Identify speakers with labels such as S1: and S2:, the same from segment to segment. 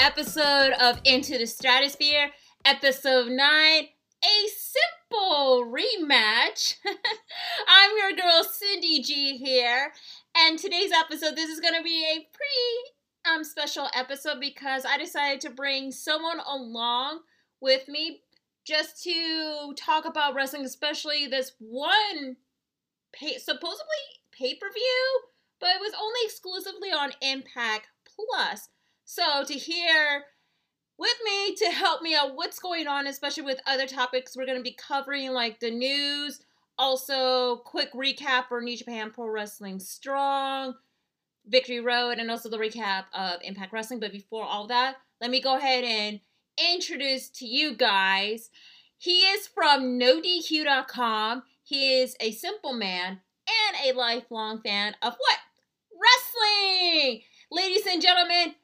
S1: episode of Into the Stratusphere, episode 9, a simple rematch. I'm your girl Cindy G here, and today's episode, this is going to be a pretty um, special episode because I decided to bring someone along with me just to talk about wrestling, especially this one pay- supposedly pay per view but it was only exclusively on Impact Plus. So to hear with me to help me out what's going on, especially with other topics we're going to be covering, like the news, also quick recap for New Japan Pro Wrestling Strong, Victory Road, and also the recap of Impact Wrestling. But before all that, let me go ahead and introduce to you guys. He is from NoDQ.com. He is a simple man and a lifelong fan of what? Wrestling! Ladies and gentlemen,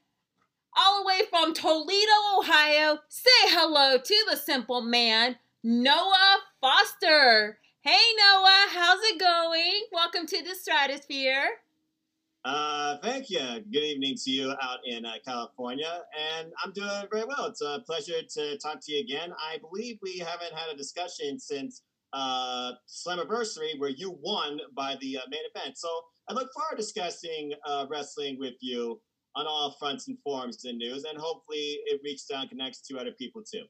S1: all the way from Toledo, Ohio, say hello to the simple man, Noah Foster. Hey Noah, how's it going? Welcome to the stratusphere.
S2: Uh, thank you. Good evening to you out in uh, California, and I'm doing very well. It's a pleasure to talk to you again. I believe we haven't had a discussion since uh, Slammiversary, where you won by the uh, main event. So I look forward to discussing uh, wrestling with you on all fronts and forms and news, and hopefully it reaches out and connects to other people too.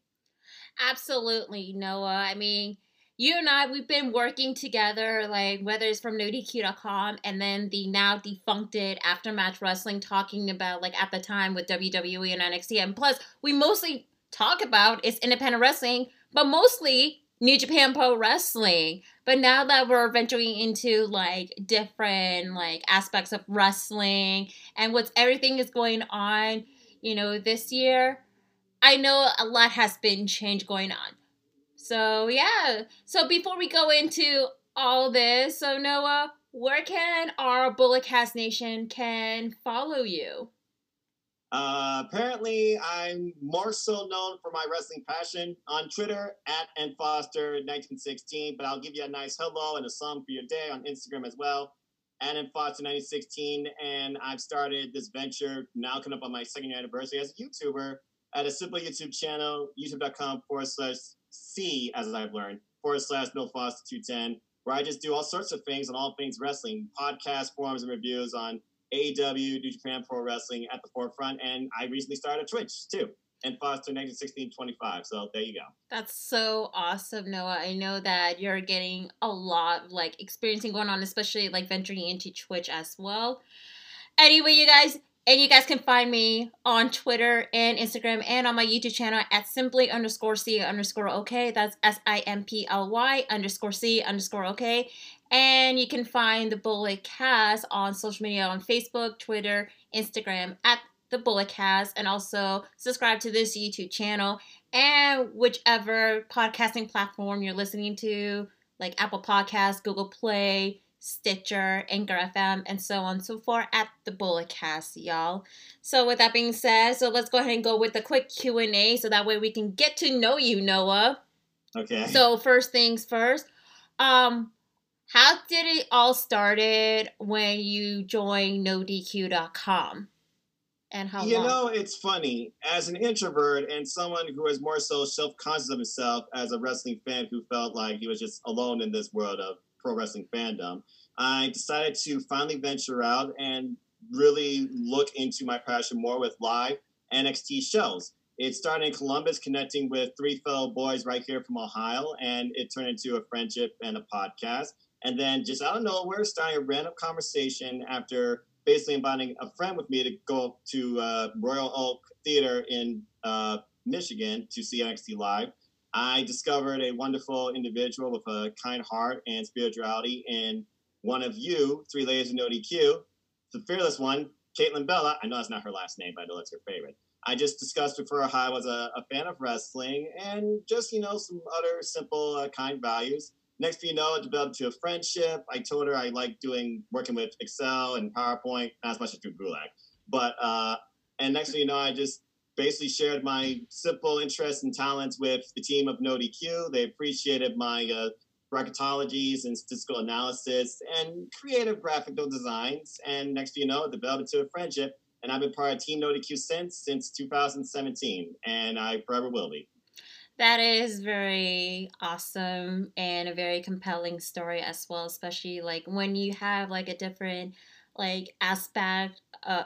S1: Absolutely, Noah. I mean, you and I, we've been working together, like whether it's from NoDQ.com and then the now defuncted Aftermatch Wrestling, talking about like at the time with WWE and NXT, and plus we mostly talk about is independent wrestling, but mostly New Japan Pro Wrestling. But now that we're venturing into like different like aspects of wrestling and what's everything is going on, you know, this year, I know a lot has been change going on. So yeah. So before we go into all this, so Noah, where can our Bullet Cast Nation can follow you?
S2: Uh, apparently, I'm more so known for my wrestling passion on Twitter at nfoster1916, but I'll give you a nice hello and a song for your day on Instagram as well, at nfoster1916. And I've started this venture now coming up on my second year anniversary as a YouTuber at a simple YouTube channel, youtube.com forward slash C, as I've learned, forward slash Bill Foster 210, where I just do all sorts of things on all things wrestling, podcasts, forums, and reviews on AEW, New Japan Pro Wrestling at the forefront, and I recently started Twitch too. And Foster 191625. So there you go.
S1: That's so awesome, Noah. I know that you're getting a lot like experiencing going on, especially like venturing into Twitch as well. Anyway, you guys, and you guys can find me on Twitter and Instagram and on my YouTube channel at simply underscore C underscore OK. That's S I M P L Y underscore C underscore OK. And you can find the Bullet Cast on social media on Facebook, Twitter, Instagram at the Bullet Cast, and also subscribe to this YouTube channel and whichever podcasting platform you're listening to, like Apple Podcasts, Google Play, Stitcher, Anchor FM, and so on and so forth at the Bullet Cast, y'all. So with that being said, so let's go ahead and go with the quick Q and A, so that way we can get to know you, Noah.
S2: Okay.
S1: So first things first, um, how did it all started when you joined NoDQ.com? And how
S2: you
S1: long?
S2: know, it's funny. As an introvert and someone who is more so self-conscious of himself as a wrestling fan who felt like he was just alone in this world of pro wrestling fandom, I decided to finally venture out and really look into my passion more with live NXT shows. It started in Columbus, connecting with three fellow boys right here from Ohio, and it turned into a friendship and a podcast. And then just out of nowhere, starting a random conversation after basically inviting a friend with me to go to uh, Royal Oak Theater in uh, Michigan to see NXT live. I discovered a wonderful individual with a kind heart and spirituality in one of you, Three Layers of No DQ, the fearless one, Caitlin Bella. I know that's not her last name, but I know it's her favorite. I just discussed with her how I was a, a fan of wrestling and just, you know, some other simple, uh, kind values. Next thing you know, it developed to a friendship. I told her I like doing working with Excel and PowerPoint, not as much as through Gulag. But uh, and next thing you know, I just basically shared my simple interests and talents with the team of NoDQ. They appreciated my uh, bracketologies and statistical analysis and creative graphical designs. And next thing you know, it developed into a friendship. and I've been part of Team No DQ since since 2017, and I forever will be.
S1: That is very awesome and a very compelling story as well, especially like when you have like a different like aspect of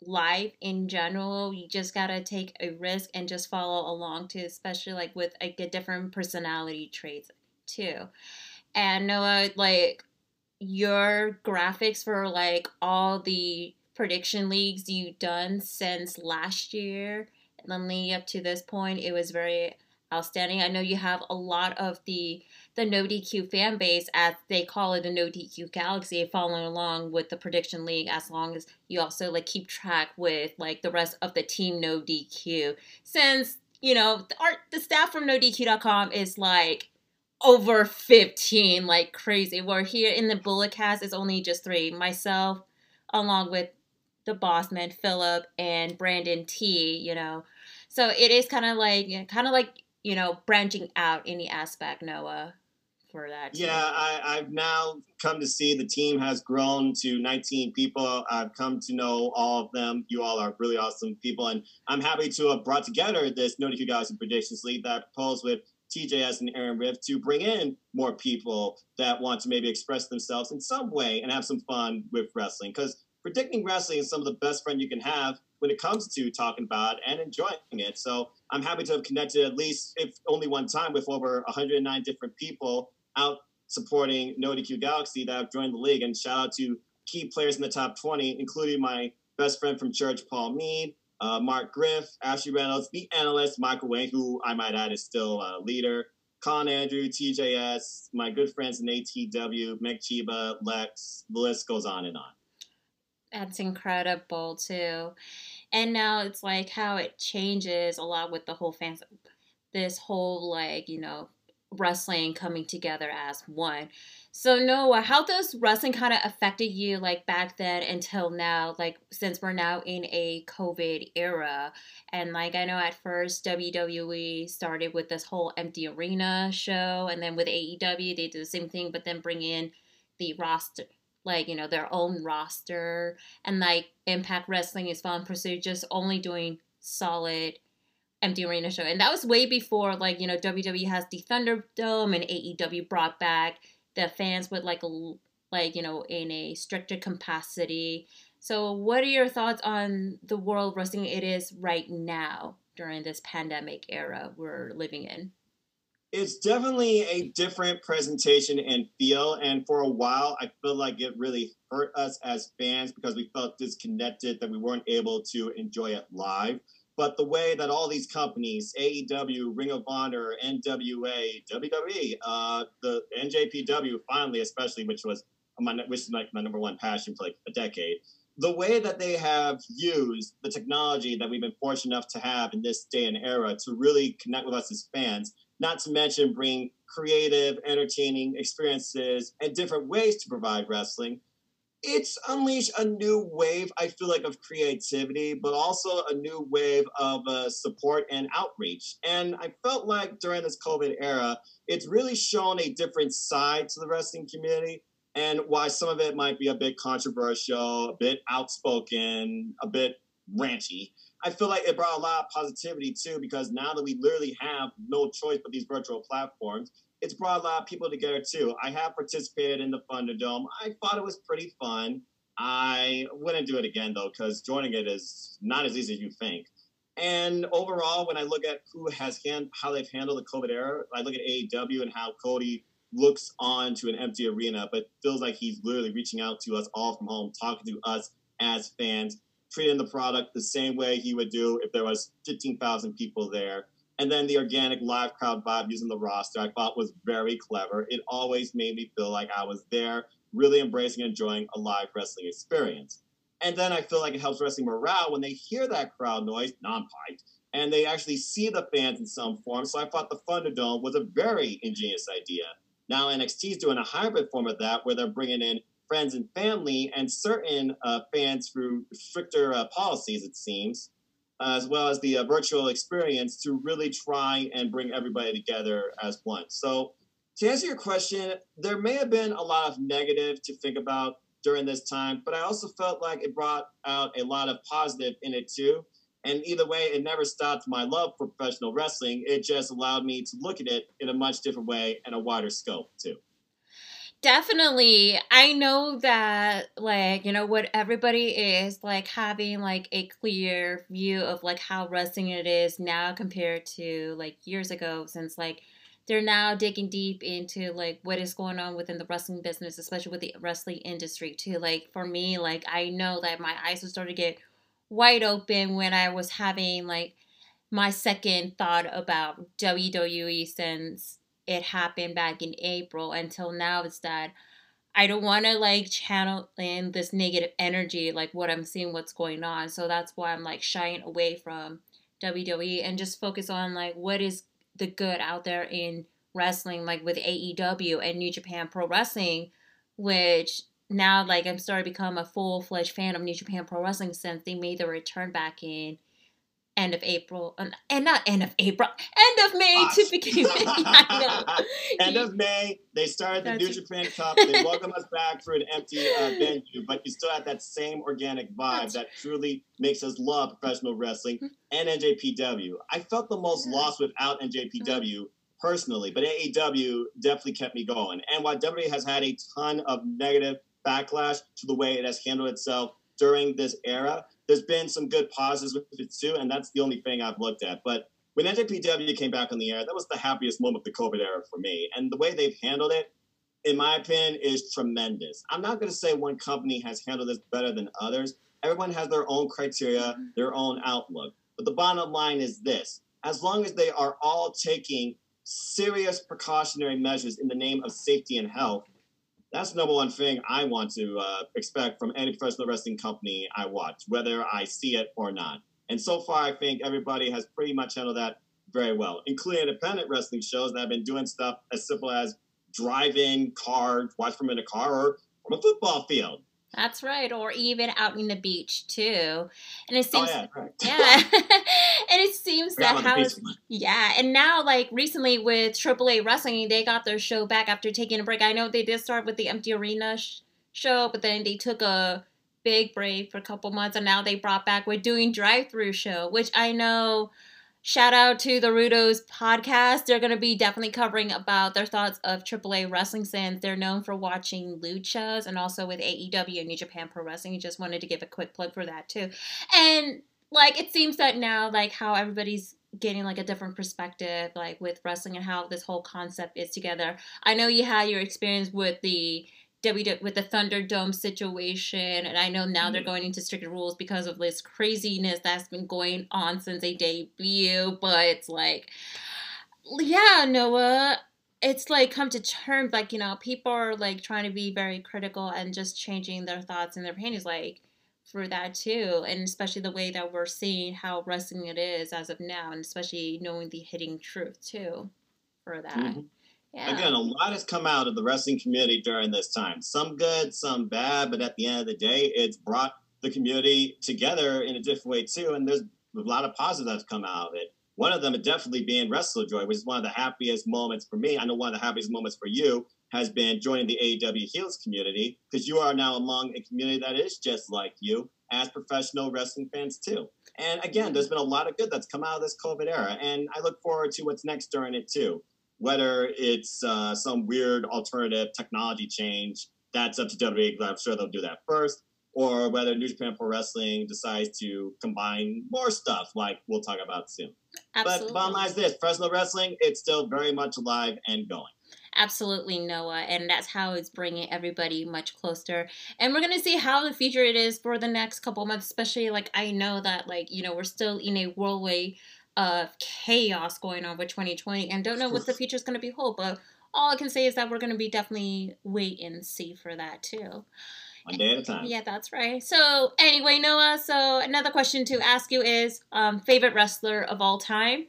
S1: life in general. You just gotta take a risk and just follow along too, especially like with like a different personality traits too. And Noah, like your graphics for like all the prediction leagues you've done since last year and then leading up to this point, it was very outstanding. I know you have a lot of the the No DQ fan base, as they call it, the No DQ Galaxy, following along with the prediction league. As long as you also like keep track with like the rest of the team No DQ, since you know the art the staff from NoDQ.com is like over 15 like crazy we're here in the bullet cast it's only just three myself along with the boss man philip and brandon t you know so it is kind of like kind of like you know, branching out any aspect, Noah, for that.
S2: Yeah, I, I've now come to see the team has grown to 19 people. I've come to know all of them. You all are really awesome people, and I'm happy to have brought together this No DQ Guys and Predictions League that proposed with TJS and Aaron Riff to bring in more people that want to maybe express themselves in some way and have some fun with wrestling. Because predicting wrestling is some of the best friend you can have when it comes to talking about and enjoying it. So I'm happy to have connected at least, if only one time, with over 109 different people out supporting No DQ Galaxy that have joined the league. And shout out to key players in the top 20, including my best friend from church, Paul Mead, uh, Mark Griff, Ashley Reynolds, the analyst, Michael Wayne, who I might add is still a leader, Con Andrew, TJS, my good friends in ATW, Meg Chiba, Lex, the list goes on and on.
S1: That's incredible too. And now it's like how it changes a lot with the whole fans this whole like, you know, wrestling coming together as one. So Noah, how does wrestling kind of affected you like back then until now? Like since we're now in a COVID era, and like I know at first WWE started with this whole empty arena show, and then with AEW they did the same thing, but then bring in the roster like you know their own roster and like impact wrestling is fun pursuit just only doing solid empty arena show. And that was way before like you know wwe has the thunderdome and aew brought back the fans with like a like you know in a stricter capacity. So what are your thoughts on the world wrestling it is right now during this pandemic era we're living in
S2: it's definitely a different presentation and feel. And for a while, I feel like it really hurt us as fans because we felt disconnected that we weren't able to enjoy it live. But the way that all these companies, AEW, Ring of Honor, NWA, WWE, uh, the NJPW, finally, especially, which was my, which is like my number one passion for like a decade, the way that they have used the technology that we've been fortunate enough to have in this day and era to really connect with us as fans not to mention bring creative, entertaining experiences and different ways to provide wrestling. It's unleashed a new wave, I feel like, of creativity, but also a new wave of uh, support and outreach. And I felt like during this COVID era, it's really shown a different side to the wrestling community and why some of it might be a bit controversial, a bit outspoken, a bit ranchy. I feel like it brought a lot of positivity too, because now that we literally have no choice but these virtual platforms, it's brought a lot of people together too. I have participated in the Thunderdome. I thought it was pretty fun. I wouldn't do it again though, because joining it is not as easy as you think. And overall, when I look at who has hand, how they've handled the COVID era, I look at AEW and how Cody looks on to an empty arena, but feels like he's literally reaching out to us all from home, talking to us as fans, treating the product the same way he would do if there was 15,000 people there. And then the organic live crowd vibe using the roster, I thought was very clever. It always made me feel like I was there, really embracing and enjoying a live wrestling experience. And then I feel like it helps wrestling morale when they hear that crowd noise, non-piped, and they actually see the fans in some form. So I thought the Thunderdome was a very ingenious idea. Now NXT is doing a hybrid form of that where they're bringing in friends and family, and certain uh, fans through stricter uh, policies, it seems, as well as the uh, virtual experience to really try and bring everybody together as one. So, to answer your question, there may have been a lot of negative to think about during this time, but I also felt like it brought out a lot of positive in it too. And either way, it never stopped my love for professional wrestling. It just allowed me to look at it in a much different way and a wider scope too.
S1: Definitely. I know that like, you know, what everybody is like having like a clear view of like how wrestling it is now compared to like years ago since like they're now digging deep into like what is going on within the wrestling business, especially with the wrestling industry too. Like for me, like I know that my eyes would start to get wide open when I was having like my second thought about WWE since it happened back in April until now is that I don't want to like channel in this negative energy, like what I'm seeing, what's going on. So that's why I'm like shying away from WWE and just focus on like what is the good out there in wrestling, like with AEW and New Japan Pro Wrestling, which now like I'm starting to become a full fledged fan of New Japan Pro Wrestling since they made the return back in end of April, um, and not end of April, end of May Gosh. to begin with.
S2: end of May, they started the That's New Japan Cup. They welcome us back for an empty uh, venue, but you still have that same organic vibe That's... that truly makes us love professional wrestling mm-hmm. and NJPW. I felt the most yeah. lost without NJPW personally, but AEW definitely kept me going. And while WWE has had a ton of negative backlash to the way it has handled itself during this era, there's been some good pauses with it too, and that's the only thing I've looked at. But when NJPW came back on the air, that was the happiest moment of the COVID era for me. And the way they've handled it, in my opinion, is tremendous. I'm not going to say one company has handled this better than others. Everyone has their own criteria, mm-hmm. their own outlook. But the bottom line is this as long as they are all taking serious precautionary measures in the name of safety and health, that's the number one thing I want to uh, expect from any professional wrestling company I watch, whether I see it or not. And so far, I think everybody has pretty much handled that very well, including independent wrestling shows that have been doing stuff as simple as driving cars, watch from in a car or from a football field.
S1: That's right, or even out in the beach too. And it
S2: oh,
S1: seems,
S2: oh, yeah,
S1: yeah. and it seems that how, yeah, and now like recently with AAA Wrestling, they got their show back after taking a break. I know they did start with the Empty Arena sh- show, but then they took a big break for a couple months, and now they brought back we're doing drive through show, which I know Shout out to the Rudos podcast. They're going to be definitely covering about their thoughts of AAA wrestling since they're known for watching luchas and also with AEW and New Japan Pro Wrestling. Just wanted to give a quick plug for that too. And like it seems that now like how everybody's getting like a different perspective like with wrestling and how this whole concept is together. I know you had your experience with the With the Thunderdome situation, and I know now they're mm-hmm. going into stricter rules because of this craziness that's been going on since they debut. But it's like, yeah, Noah, it's like come to terms. Like you know, people are like trying to be very critical and just changing their thoughts and their opinions. Like for that too, and especially the way that we're seeing how wrestling it is as of now, and especially knowing the hitting truth too for that. Mm-hmm.
S2: Yeah. Again, a lot has come out of the wrestling community during this time. Some good, some bad, but at the end of the day, it's brought the community together in a different way too. And there's a lot of positive that's come out of it. One of them definitely being WrestleJoy, which is one of the happiest moments for me. I know one of the happiest moments for you has been joining the AEW Heels community because you are now among a community that is just like you as professional wrestling fans too. And again, there's been a lot of good that's come out of this COVID era, and I look forward to what's next during it too whether it's uh, some weird alternative technology change, that's up to WWE. I'm sure they'll do that first. Or whether New Japan Pro Wrestling decides to combine more stuff, like we'll talk about soon. Absolutely. But bottom line is this: professional wrestling, it's still very much alive and going
S1: absolutely Noah, and that's how it's bringing everybody much closer. And we're gonna see how the future it is for the next couple months, especially like I know that like you know we're still in a whirlwind of chaos going on with 2020 and don't know what the future is going to be hold. But all I can say is that we're going to be definitely wait and see for that too.
S2: One day at a time.
S1: Yeah, that's right. So anyway, Noah. So another question to ask you is um, favorite wrestler of all time.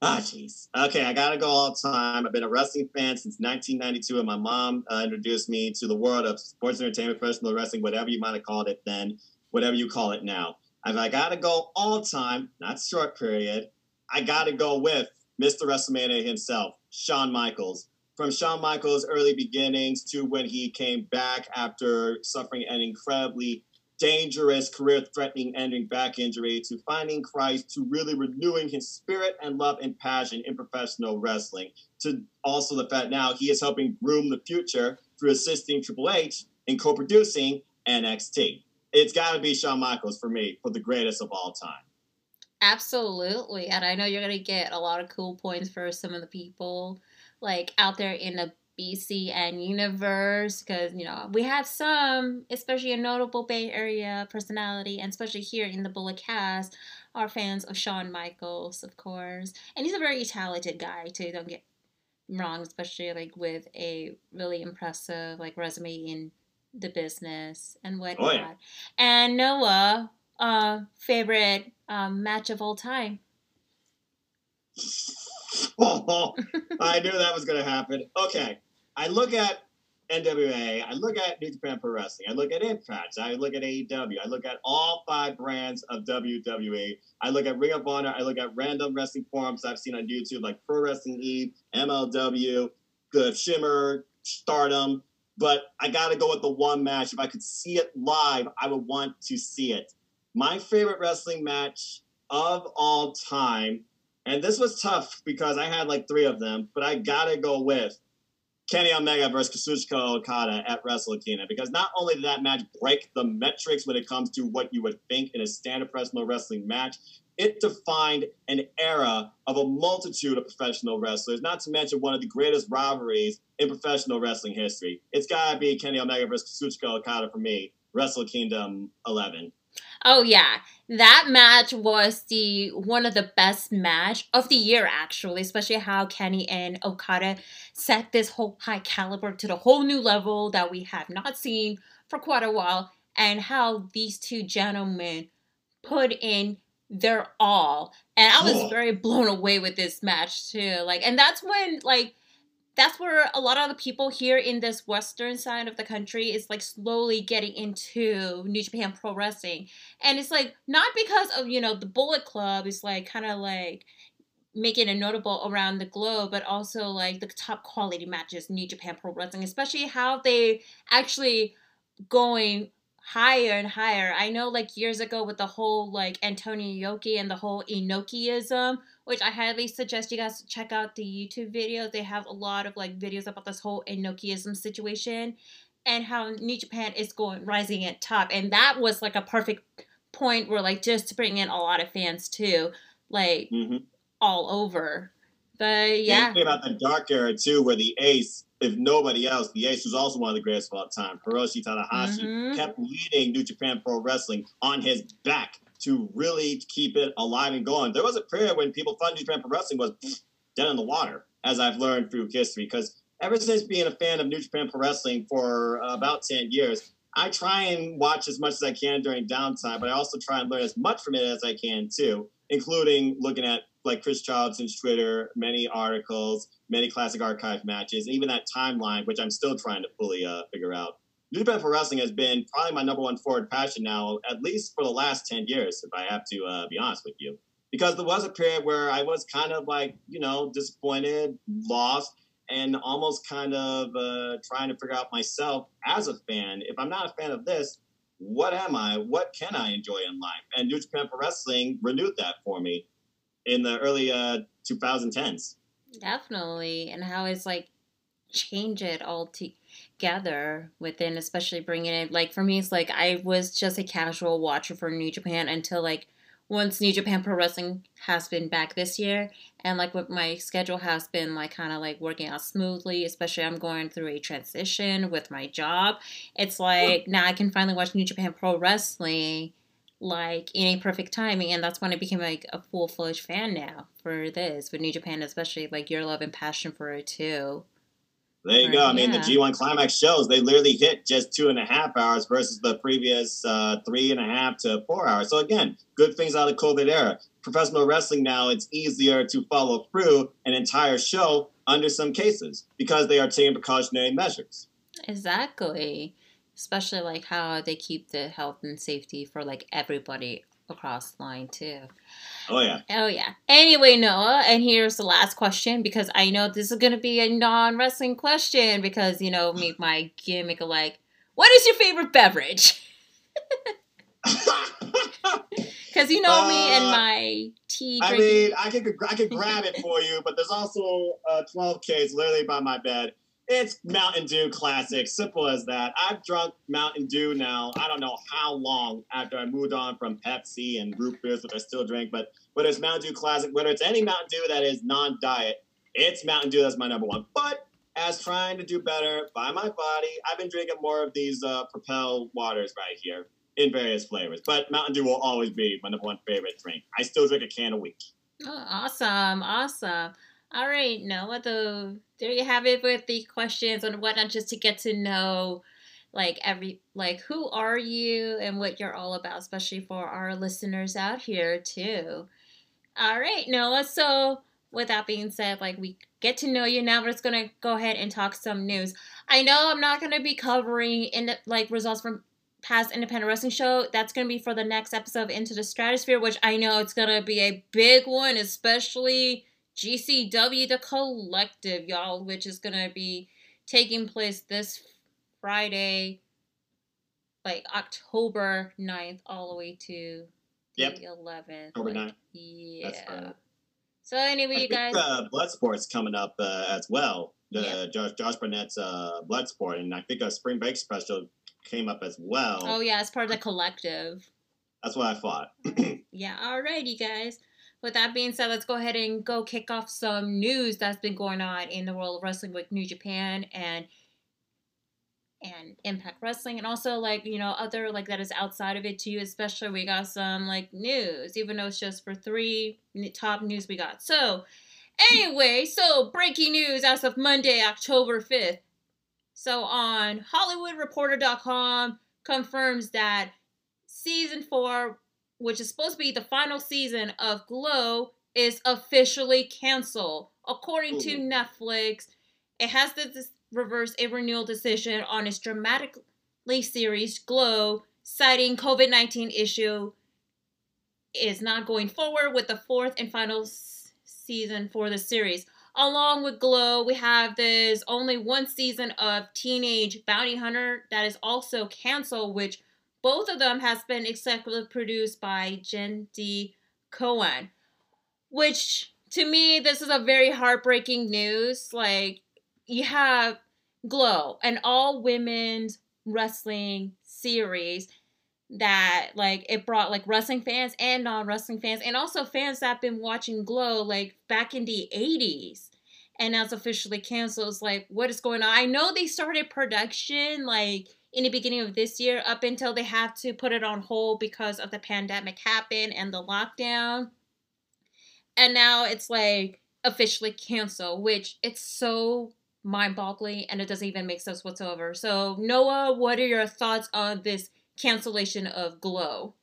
S2: Ah, jeez. Okay, I gotta go all time. I've been a wrestling fan since 1992, and my mom uh, introduced me to the world of sports entertainment, professional wrestling, whatever you might have called it then, whatever you call it now. If I got to go all time, not short period, I got to go with Mr. WrestleMania himself, Shawn Michaels. from Shawn Michaels' early beginnings to when he came back after suffering an incredibly dangerous, career threatening ending back injury to finding Christ to really renewing his spirit and love and passion in professional wrestling. To also the fact now he is helping groom the future through assisting Triple H in co producing NXT. It's got to be Shawn Michaels for me for the greatest of all time.
S1: Absolutely. And I know you're to get a lot of cool points for some of the people like out there in the BCN universe because you know we have some, especially a notable Bay Area personality, and especially here in the Bullet cast, are fans of Shawn Michaels, of course, and he's a very talented guy too. Don't get wrong, especially like with a really impressive like resume in the business and whatnot. Oh, yeah. And Noah, uh, favorite um, match of all time.
S2: oh, I knew that was going to happen. Okay, I look at NWA, I look at New Japan Pro Wrestling, I look at Impact, I look at AEW, I look at all five brands of WWE. I look at Ring of Honor, I look at random wrestling forums I've seen on YouTube like Pro Wrestling Eve, MLW, Good Shimmer, Stardom. But I got to go with the one match. If I could see it live, I would want to see it. My favorite wrestling match of all time, and this was tough because I had like three of them, but I got to go with Kenny Omega versus Kazuchika Okada at Wrestle Kingdom because not only did that match break the metrics when it comes to what you would think in a standard professional wrestling match, it defined an era of a multitude of professional wrestlers, not to mention one of the greatest rivalries in professional wrestling history. It's got to be Kenny Omega versus Kazuchika Okada for me, Wrestle Kingdom 11.
S1: Oh yeah, that match was the one of the best match of the year actually, especially how Kenny and Okada set this whole high caliber to the whole new level that we have not seen for quite a while and how these two gentlemen put in their all. And I was very blown away with this match too. Like and that's when like that's where a lot of the people here in this western side of the country is like slowly getting into New Japan Pro Wrestling. And it's like not because of, you know, the Bullet Club is like kind of like making it notable around the globe, but also like the top quality matches New Japan Pro Wrestling, especially how they actually going higher and higher. I know like years ago with the whole like Antonio Inoki and the whole Inokiism, which I highly suggest you guys check out the YouTube videos. They have a lot of like videos about this whole Inokiism situation and how New Japan is going rising at top. And that was like a perfect point where like just to bring in a lot of fans too, like mm-hmm. all over. But yeah.
S2: About the dark era too, where the ace if nobody else, the Ace was also one of the greatest of all time. Hiroshi Tanahashi mm-hmm. kept leading New Japan Pro Wrestling on his back to really keep it alive and going. There was a period when people thought New Japan Pro Wrestling was dead in the water, as I've learned through history. Because ever since being a fan of New Japan Pro Wrestling for about 10 years, I try and watch as much as I can during downtime, but I also try and learn as much from it as I can too, including looking at like Chris Charlton's Twitter, many articles, many classic archive matches, and even that timeline, which I'm still trying to fully uh, figure out. New Japan Pro Wrestling has been probably my number one forward passion now, at least for the last 10 years, if I have to uh, be honest with you. Because there was a period where I was kind of like, you know, disappointed, lost, and almost kind of uh, trying to figure out myself as a fan. If I'm not a fan of this, what am I? What can I enjoy in life? And New Japan Pro Wrestling renewed that for me in the early uh, 2010s.
S1: Definitely, and how it's like change it all together within, especially bringing it like for me, it's like I was just a casual watcher for New Japan until like once New Japan Pro Wrestling has been back this year, and like what my schedule has been like kind of like working out smoothly, especially I'm going through a transition with my job. It's like now I can finally watch New Japan Pro Wrestling like in a perfect timing and that's when I became like a full fledged fan now for this with New Japan, especially like your love and passion for it too.
S2: There you go. I mean, the G1 Climax shows they literally hit just two and a half hours versus the previous uh, three and a half to four hours. So again, good things out of COVID era. Professional wrestling now, it's easier to follow through an entire show under some cases because they are taking precautionary measures.
S1: Exactly especially like how they keep the health and safety for like everybody across the line too.
S2: Oh yeah.
S1: Oh yeah. Anyway, Noah, and here's the last question because I know this is gonna be a non-wrestling question because you know me my gimmick of like, what is your favorite beverage? Because you know uh, me and uh, my tea.
S2: Drinking. I mean, I could I could grab it for you, but there's also uh, 12 Ks literally by my bed. It's Mountain Dew Classic, simple as that. I've drunk Mountain Dew now. I don't know how long after I moved on from Pepsi and root beers, which I still drink. But whether it's Mountain Dew Classic, whether it's any Mountain Dew that is non-diet, it's Mountain Dew that's my number one. But as trying to do better by my body, I've been drinking more of these uh, Propel waters right here in various flavors. But Mountain Dew will always be my number one favorite drink. I still drink a can a week.
S1: Oh, awesome, awesome. All right, Noah, the there you have it with the questions and whatnot, just to get to know like every like who are you and what you're all about, especially for our listeners out here too. All right, Noah. So with that being said, like we get to know you now, we're just gonna go ahead and talk some news. I know I'm not gonna be covering in like results from past independent wrestling show. That's gonna be for the next episode Into the Stratusphere, which I know it's gonna be a big one, especially GCW the Collective, y'all, which is gonna be taking place this Friday, like October 9th, all the way to
S2: yep.
S1: the 11th.
S2: October
S1: like,
S2: 9th.
S1: Yeah. So anyway, you guys.
S2: Uh, Bloodsport's coming up uh, as well. The yeah. Josh, Josh Barnett's uh, Bloodsport, and I think a Spring Break special came up as well.
S1: Oh yeah, as part of the collective.
S2: That's what I thought.
S1: yeah. All right, you guys. With that being said, let's go ahead and go kick off some news that's been going on in the world of wrestling with New Japan and and Impact Wrestling, and also like you know other like that is outside of it too. Especially we got some like news, even though it's just for three top news we got. So anyway, so breaking news as of Monday, October fifth. So on HollywoodReporter.com confirms that season four, which is supposed to be the final season of Glow, is officially canceled. According to mm-hmm. Netflix, it has to reverse a renewal decision on its dramatically series Glow, citing COVID 19 issue is not going forward with the fourth and final s- season for the series. Along with Glow, we have this only one season of Teenage Bounty Hunter that is also canceled, which both of them has been executive produced by Jenji Kohan. Which to me, this is a very heartbreaking news. Like you have Glow, an all women's wrestling series that like it brought like wrestling fans and non-wrestling fans and also fans that have been watching glow like back in the 80s and now it's officially canceled it's like what is going on i know they started production like in the beginning of this year up until they have to put it on hold because of the pandemic happened and the lockdown and now it's like officially canceled which it's so mind-boggling and it doesn't even make sense whatsoever so noah what are your thoughts on this cancellation of Glow.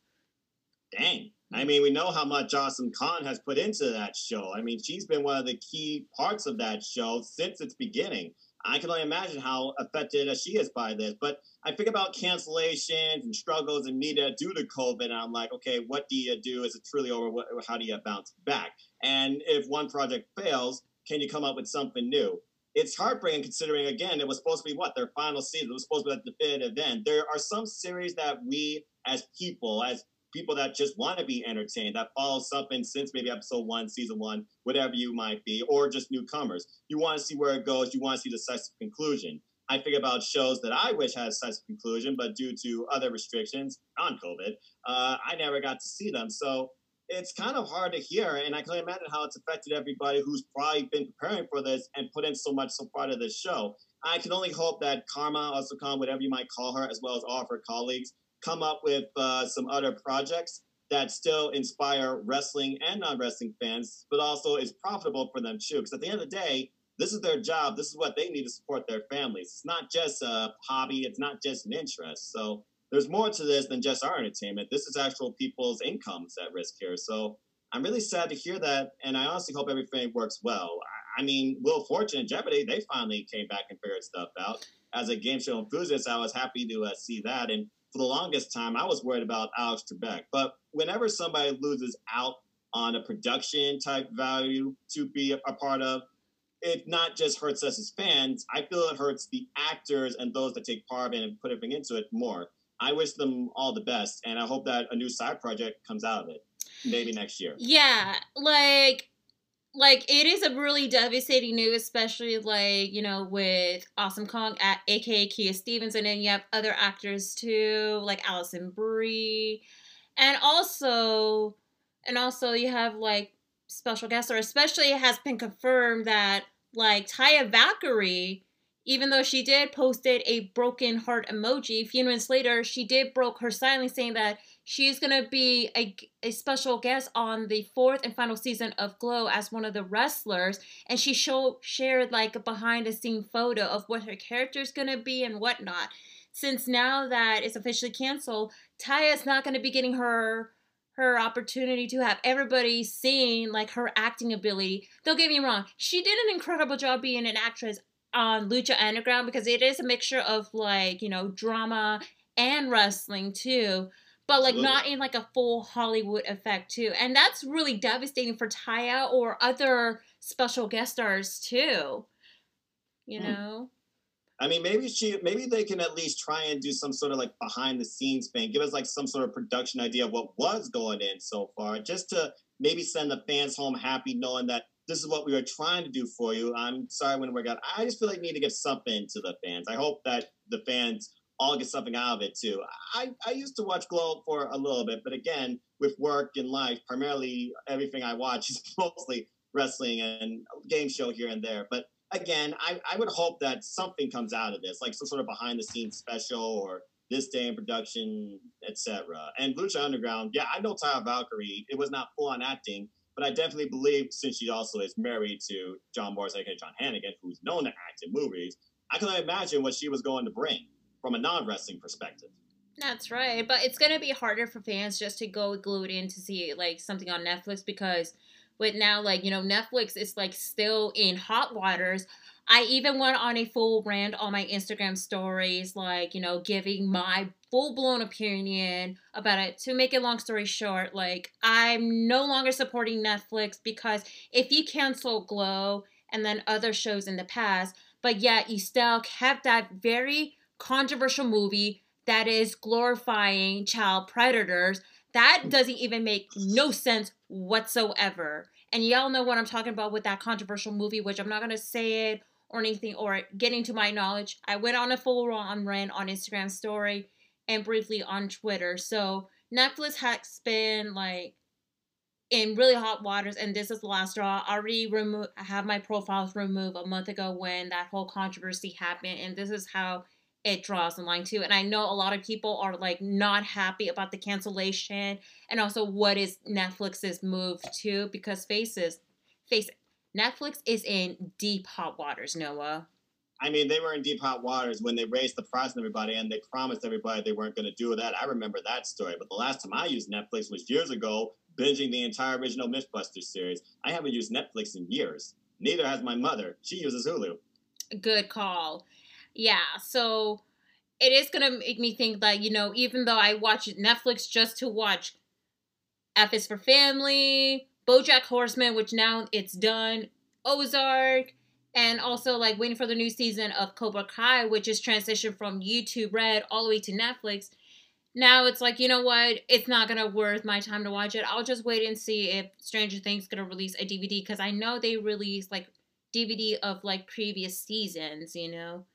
S2: Dang. I mean, we know how much Awesome Kong has put into that show. I mean, she's been one of the key parts of that show since its beginning. I can only imagine how affected she is by this. But I think about cancellations and struggles in media due to COVID, and I'm like, okay, what do you do? Is it truly over? How do you bounce back? And if one project fails, can you come up with something new? it's heartbreaking considering again it was supposed to be what their final season. It was supposed to be the definitive end. There are some series that we as people, as people that just want to be entertained, that follow something since maybe episode one, season one, whatever you might be, or just newcomers. You want to see where it goes. You want to see the successful conclusion. I think about shows that I wish had a successful conclusion, but due to other restrictions on COVID, uh, I never got to see them. So it's kind of hard to hear, and I can imagine how it's affected everybody who's probably been preparing for this and put in so much so far to this show. I can only hope that Kharma, Asukan, whatever you might call her, as well as all of her colleagues, come up with uh, some other projects that still inspire wrestling and non-wrestling fans, but also is profitable for them too. Because at the end of the day, this is their job. This is what they need to support their families. It's not just a hobby. It's not just an interest. So there's more to this than just our entertainment. This is actual people's incomes at risk here. So I'm really sad to hear that, and I honestly hope everything works well. I mean, Will Fortune and Jeopardy, they finally came back and figured stuff out. As a game show enthusiast, I was happy to uh, see that. And for the longest time, I was worried about Alex Trebek. But whenever somebody loses out on a production type value to be a, part of, it not just hurts us as fans. I feel it hurts the actors and those that take part in and put everything into it more. I wish them all the best, and I hope that a new side project comes out of it, maybe next year.
S1: Yeah, like like it is a really devastating news, especially like you know with Awesome Kong at aka Kia Stevens, and then you have other actors too, like Alison Brie, and also and also you have like special guests, or especially it has been confirmed that like Taya Valkyrie, even though she did posted a broken heart emoji, a few minutes later she did broke her silence, saying that She's going to be a, a special guest on the fourth and final season of Glow as one of the wrestlers. And she show, shared like a behind the scene photo of what her character is going to be and whatnot. Since now that it's officially canceled, Taya is not going to be getting her her opportunity to have everybody seeing like her acting ability. Don't get me wrong, she did an incredible job being an actress on Lucha Underground because it is a mixture of like, you know, drama and wrestling too but like Absolutely. not in like a full Hollywood effect too. And that's really devastating for Taya or other special guest stars too. You mm. know?
S2: I mean, maybe she, maybe they can at least try and do some sort of like behind the scenes thing. Give us like some sort of production idea of what was going in so far, just to maybe send the fans home happy, knowing that this is what we were trying to do for you. I'm sorry when we got. I just feel like we need to give something to the fans. I hope that the fans all get something out of it too. I, I used to watch Glow for a little bit, but again, with work and life, primarily everything I watch is mostly wrestling and game show here and there. But again, I, I would hope that something comes out of this, like some sort of behind the scenes special or this day in production, etc. And Lucha Underground, yeah, I know Taya Valkyrie. It was not full on acting, but I definitely believe since she also is married to John Morris, aka John Hennigan, who's known to act in movies, I can imagine what she was going to bring from a non wrestling perspective.
S1: That's right, but it's gonna be harder for fans just to go glued in to see like something on Netflix because with now like you know Netflix is like still in hot waters. I even went on a full rant on my Instagram stories, like you know, giving my full blown opinion about it. To make a long story short, like I'm no longer supporting Netflix because if you cancel Glow and then other shows in the past, but yet you still kept that very controversial movie that is glorifying child predators. That doesn't even make no sense whatsoever. And y'all know what I'm talking about with that controversial movie, which I'm not gonna say it or anything or getting to my knowledge. I went on a full on rant on Instagram story and briefly on Twitter. So Netflix has been like in really hot waters, and this is the last straw. I already remove I have my profiles removed a month ago when that whole controversy happened, and this is how it draws the line too. And I know a lot of people are like not happy about the cancellation and also what is Netflix's move too, because faces face it, Netflix is in deep hot waters, Noah.
S2: I mean, they were in deep hot waters when they raised the price on everybody and they promised everybody they weren't going to do that. I remember that story. But the last time I used Netflix was years ago, binging the entire original Mythbusters series. I haven't used Netflix in years. Neither has my mother. She uses Hulu.
S1: Good call yeah, so it is gonna make me think that you know, even though I watch Netflix just to watch F is for Family, BoJack Horseman, which now it's done, Ozark, and also like waiting for the new season of Cobra Kai, which is transitioned from YouTube Red all the way to Netflix. Now it's like, you know what? It's not gonna worth my time to watch it. I'll just wait and see if Stranger Things gonna release a DVD because I know they release like DVD of like previous seasons, you know.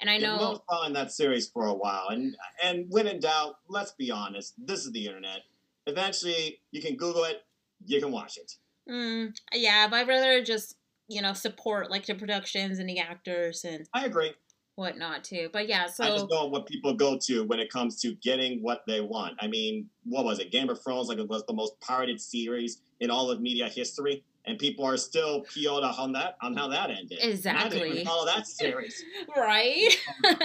S1: And I know
S2: we'll following that series for a while, and and when in doubt, let's be honest. This is the internet. Eventually, you can Google it, you can watch it.
S1: Mm, yeah, but I'd rather just you know support like the productions and the actors and
S2: I agree
S1: whatnot too. But yeah, so
S2: I just know what people go to when it comes to getting what they want. I mean, what was it? Game of Thrones, like it was the most pirated series in all of media history and people are still PO'd on that on how that ended.
S1: Exactly.
S2: follow that series.
S1: right.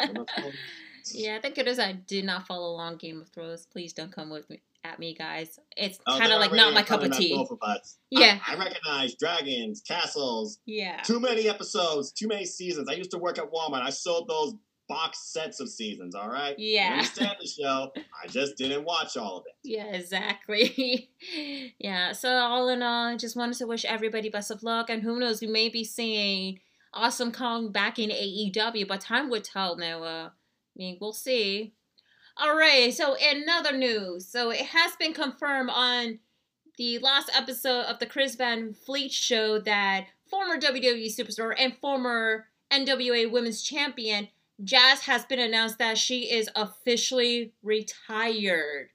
S1: yeah, thank goodness I did not follow along Game of Thrones. Please don't come with me at me, guys. It's oh, kind of like not my cup of tea.
S2: Of.
S1: Yeah.
S2: I, I, recognize dragons, castles.
S1: Yeah.
S2: Too many episodes, too many seasons. I used to work at Walmart. I sold those box sets of seasons. All right.
S1: Yeah.
S2: I understand the show. I just didn't watch all of it.
S1: Yeah, exactly. yeah. So all in all, I just wanted to wish everybody best of luck, and who knows, we may be seeing Awesome Kong back in AEW, but time would tell, Noah. I mean, we'll see. All right. So another news. So it has been confirmed on the last episode of the Chris Van Vliet show that former WWE superstar and former NWA Women's Champion Jazz has been announced that she is officially retired.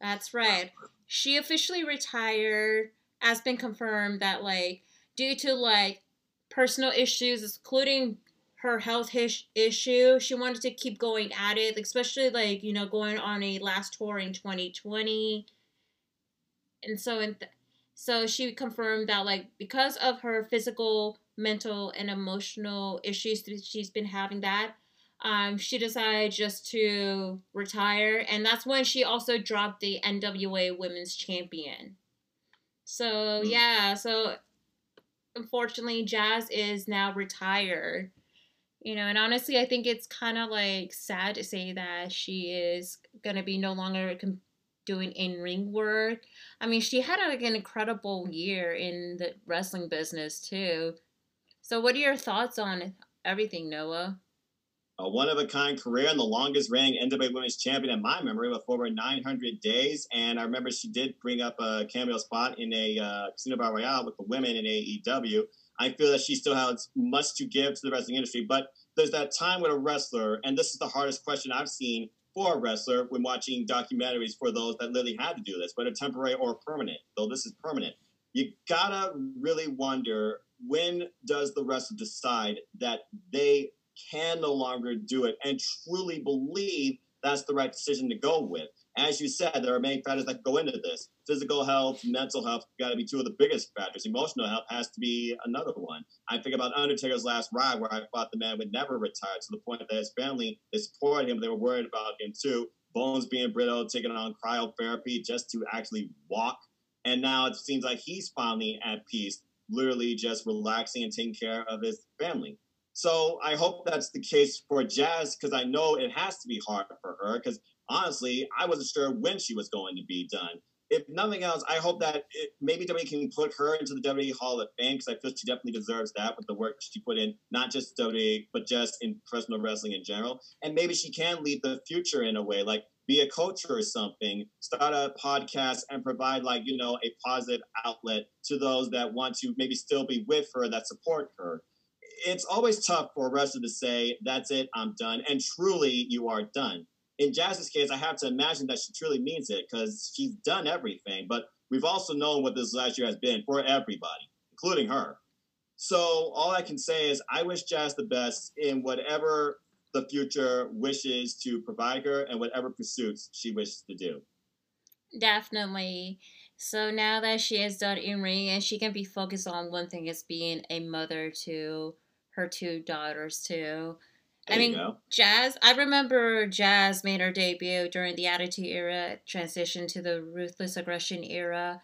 S1: That's right. She officially retired. Has been confirmed that like due to like personal issues, including her health issue, she wanted to keep going at it, especially like you know going on a last tour in 2020. And so in th- so she confirmed that like because of her physical mental and emotional issues that she's been having that um, she decided just to retire and that's when she also dropped the nwa women's champion. So hmm. yeah so unfortunately jazz is now retired you know and honestly i think it's kind of like sad to say that she is going to be no longer doing in ring work. I mean she had like an incredible year in the wrestling business too so, what are your thoughts on everything, Noah?
S2: A one of a kind career and the longest reigning NWA Women's Champion in my memory with over 900 days. And I remember she did bring up a cameo spot in a uh, Casino Battle Royale with the women in AEW. I feel that she still has much to give to the wrestling industry, but there's that time with a wrestler, and this is the hardest question I've seen for a wrestler when watching documentaries for those that literally had to do this, whether temporary or permanent, though this is permanent. You gotta really wonder when does the wrestler decide that they can no longer do it and truly believe that's the right decision to go with? As you said, there are many factors that go into this. Physical health, mental health got to be two of the biggest factors. Emotional health has to be another one. I think about Undertaker's last ride, where I thought the man would never retire to the point that his family they supported him. They were worried about him too. Bones being brittle, taking on cryotherapy just to actually walk. And now it seems like he's finally at peace literally just relaxing and taking care of his family. So I hope that's the case for Jazz because I know it has to be hard for her because honestly, I wasn't sure when she was going to be done. If nothing else, I hope that it, maybe WWE can put her into the WWE Hall of Fame because I feel she definitely deserves that with the work she put in, not just WWE, but just in professional wrestling in general. And maybe she can lead the future in a way. Like be a coach or something, start a podcast and provide like, you know, a positive outlet to those that want to maybe still be with her, that support her. It's always tough for a wrestler to say, that's it, I'm done. And truly, you are done. In Jazz's case, I have to imagine that she truly means it because she's done everything. But we've also known what this last year has been for everybody, including her. So all I can say is I wish Jazz the best in whatever the future wishes to provide her and whatever pursuits she wishes to do.
S1: Definitely. So now that she has done in ring and she can be focused on one thing as being a mother to her two daughters too. There I mean, Jazz. I remember Jazz made her debut during the Attitude Era, transition to the Ruthless Aggression era.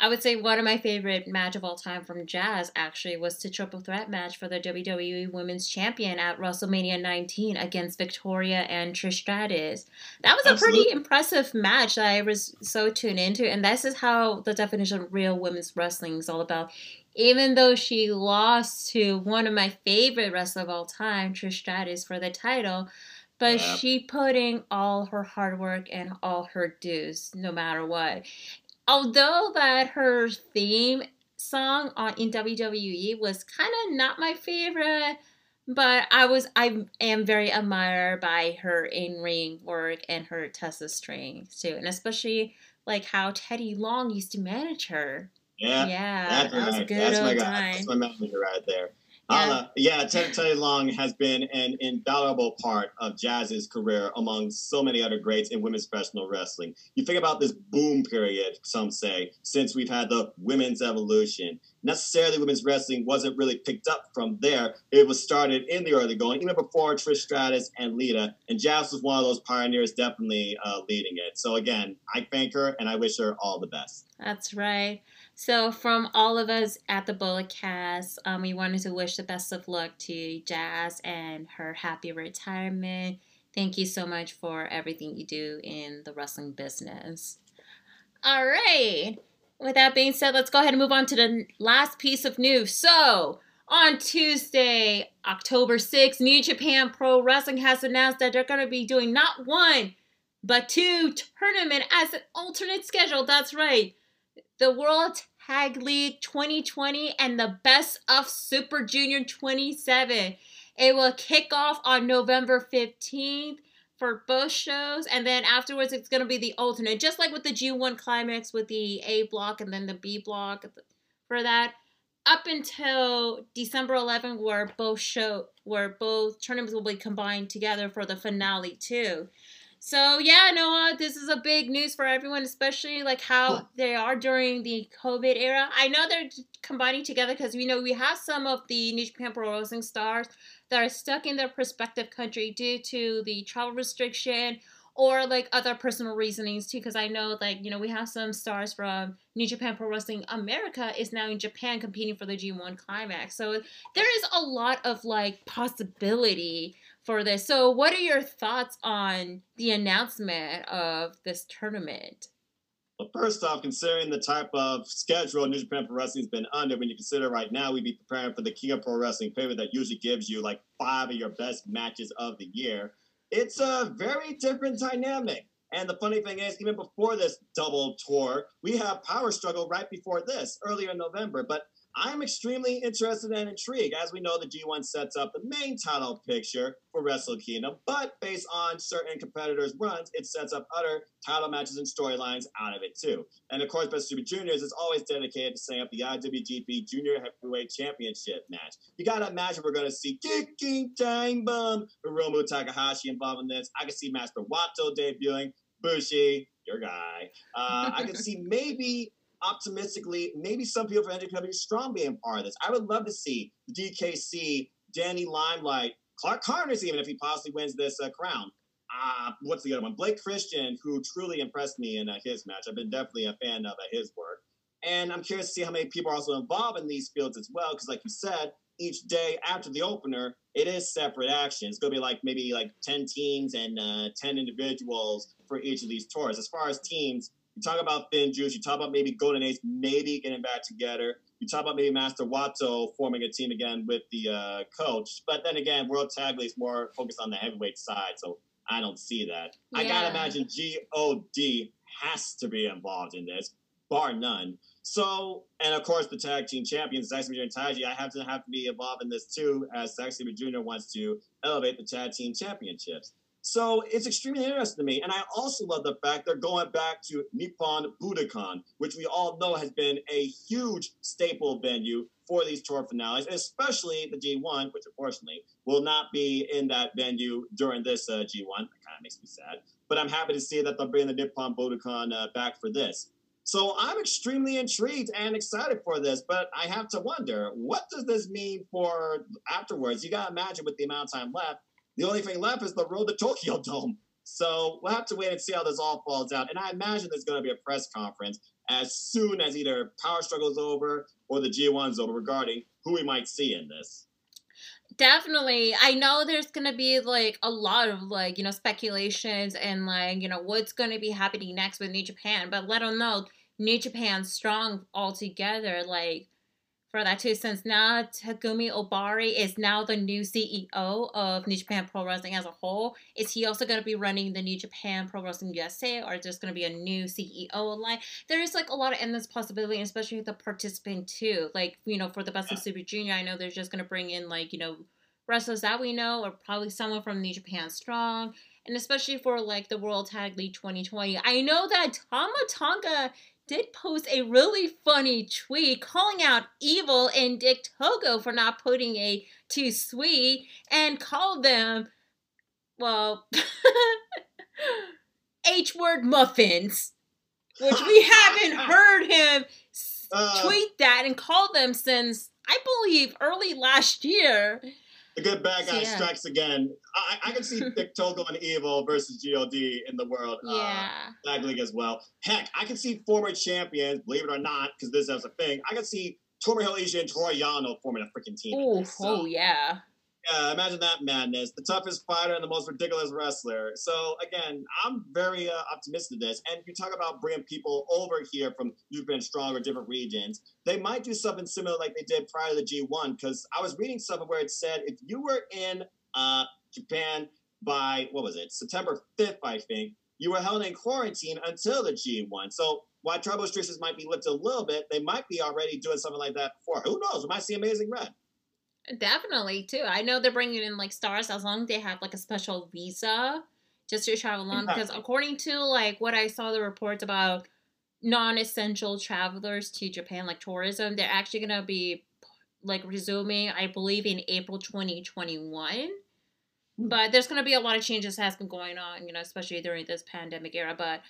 S1: I would say one of my favorite match of all time from Jazz actually was the triple threat match for the WWE Women's Champion at WrestleMania 19 against Victoria and Trish Stratus. That was Absolutely. a pretty impressive match that I was so tuned into, and this is how the definition of real women's wrestling is all about. Even though she lost to one of my favorite wrestlers of all time, Trish Stratus, for the title, but yeah. she put in all her hard work and all her dues no matter what although that her theme song on in WWE was kind of not my favorite, but I was I am very admired by her in ring work and her Tessa strings too, and especially like how Teddy Long used to manage her.
S2: Yeah,
S1: yeah, that's that was
S2: a good that's old my time. That's my memory right there. Yeah, yeah Teddy, Teddy Long has been an invaluable part of Jazz's career among so many other greats in women's professional wrestling. You think about this boom period, some say, since we've had the women's evolution. necessarily women's wrestling wasn't really picked up from there. It was started in the early going, even before Trish Stratus and Lita. And Jazz was one of those pioneers, definitely uh, leading it. So again, I thank her and I wish her all the best.
S1: That's right. So, from all of us at the Bullet Cast, um, we wanted to wish the best of luck to Jazz and her happy retirement. Thank you so much for everything you do in the wrestling business. All right. With that being said, let's go ahead and move on to the last piece of news. So, on Tuesday, October 6th, New Japan Pro Wrestling has announced that they're going to be doing not one, but two tournament as an alternate schedule. That's right. The World Tag League 2020 and the Best of Super Junior 27. It will kick off on November 15th for both shows, and then afterwards it's going to be the alternate, just like with the G1 climax with the A block and then the B block for that. Up until December 11th, where both show where both tournaments will be combined together for the finale too. So yeah, Noah, this is a big news for everyone, especially like how they are during the COVID era. I know they're combining together because we know we have some of the New Japan Pro Wrestling stars that are stuck in their prospective country due to the travel restriction or like other personal reasonings too because i know like you know we have some stars from new japan pro wrestling america is now in japan competing for the g1 climax so there is a lot of like possibility for this. So, what are your thoughts on the announcement of this tournament?
S2: Well, first off, considering the type of schedule New Japan Pro Wrestling has been under, when you consider right now we'd be preparing for the King of Pro Wrestling pay that usually gives you like five of your best matches of the year, it's a very different dynamic. And the funny thing is, even before this double tour, we have Power Struggle right before this, earlier in November. But I'm extremely interested and intrigued. As we know, the G1 sets up the main title picture for Wrestle Kingdom, but based on certain competitors' runs, it sets up other title matches and storylines out of it too. And of course, Best Super Juniors is always dedicated to setting up the IWGP Junior Heavyweight Championship match. You gotta imagine we're gonna see Ticking Time Bomb, Hiromu Takahashi involved in this. I can see Master Wato debuting, Bushi, your guy. Uh, I can see maybe optimistically, maybe some people from NJPW Strong being part of this. I would love to see the DKC, Danny Limelight, Clark Connors, even if he possibly wins this uh, crown. Uh, what's the other one? Blake Christian, who truly impressed me in uh, his match. I've been definitely a fan of uh, his work. And I'm curious to see how many people are also involved in these fields as well, because like you said, each day after the opener, it is separate action. It's going to be like maybe like 10 teams and uh, 10 individuals for each of these tours. As far as teams, you talk about FinJuice. You talk about maybe Golden Ace maybe getting back together. You talk about maybe Master Wato forming a team again with the uh, coach. But then again, World Tag League is more focused on the heavyweight side, so I don't see that. Yeah. I gotta imagine God has to be involved in this, bar none. So, and of course, the tag team champions, Zack Sabre and Taichi, I have to have to be involved in this too, as Zack Sabre Jr. wants to elevate the tag team championships. So it's extremely interesting to me. And I also love the fact they're going back to Nippon Budokan, which we all know has been a huge staple venue for these tour finales, especially the G1, which unfortunately will not be in that venue during this uh, G1. That kind of makes me sad. But I'm happy to see that they'll bring the Nippon Budokan uh, back for this. So I'm extremely intrigued and excited for this, but I have to wonder, what does this mean for afterwards? You got to imagine with the amount of time left, the only thing left is the road to Tokyo Dome. So we'll have to wait and see how this all falls out. And I imagine there's going to be a press conference as soon as either Power struggle's over or the G1 is over regarding who we might see in this.
S1: Definitely. I know there's going to be like a lot of like, you know, speculations and like, you know, what's going to be happening next with New Japan, but let them know New Japan's strong altogether. Like, for that too, since now Takami Ohbari is now the new CEO of New Japan Pro Wrestling as a whole. Is he also going to be running the New Japan Pro Wrestling USA, or there's going to be a new CEO line? There is like a lot of endless possibility, especially with the participant too. Like you know, for the Best of Super Junior, I know they're just going to bring in like you know wrestlers that we know, or probably someone from New Japan Strong. And especially for like the World Tag League 2020, I know that Tama Tonga did post a really funny tweet calling out Evil and Dick Togo for not putting a too sweet and called them, well, H word muffins, which we haven't heard him uh, tweet that and call them since I believe early last year.
S2: The good bad guy yeah. strikes again. I, I can see Togo and Evil versus God in the world uh, yeah. uh, League as well. Heck, I can see former champions, believe it or not, because this is a thing. I can see Tomohiro Ishii and Toru Yano forming a freaking team.
S1: Ooh, so, oh yeah.
S2: Yeah, imagine that madness. The toughest fighter and the most ridiculous wrestler. So again, I'm very uh, optimistic of this. And you talk about bringing people over here from Japan Strong or different regions. They might do something similar like they did prior to the G1. Because I was reading something where it said if you were in uh, Japan by what was it September 5th, I think you were held in quarantine until the G1. So while tribal restrictions might be lifted a little bit, they might be already doing something like that before. Who knows? We might see Amazing Red.
S1: Definitely too. I know they're bringing in like stars as long as they have like a special visa just to travel along. Because according to like what I saw the reports about non-essential travelers to Japan, like tourism, they're actually gonna be like resuming, I believe, in April 2021. Hmm. But there's gonna be a lot of changes that has been going on, you know, especially during this pandemic era. But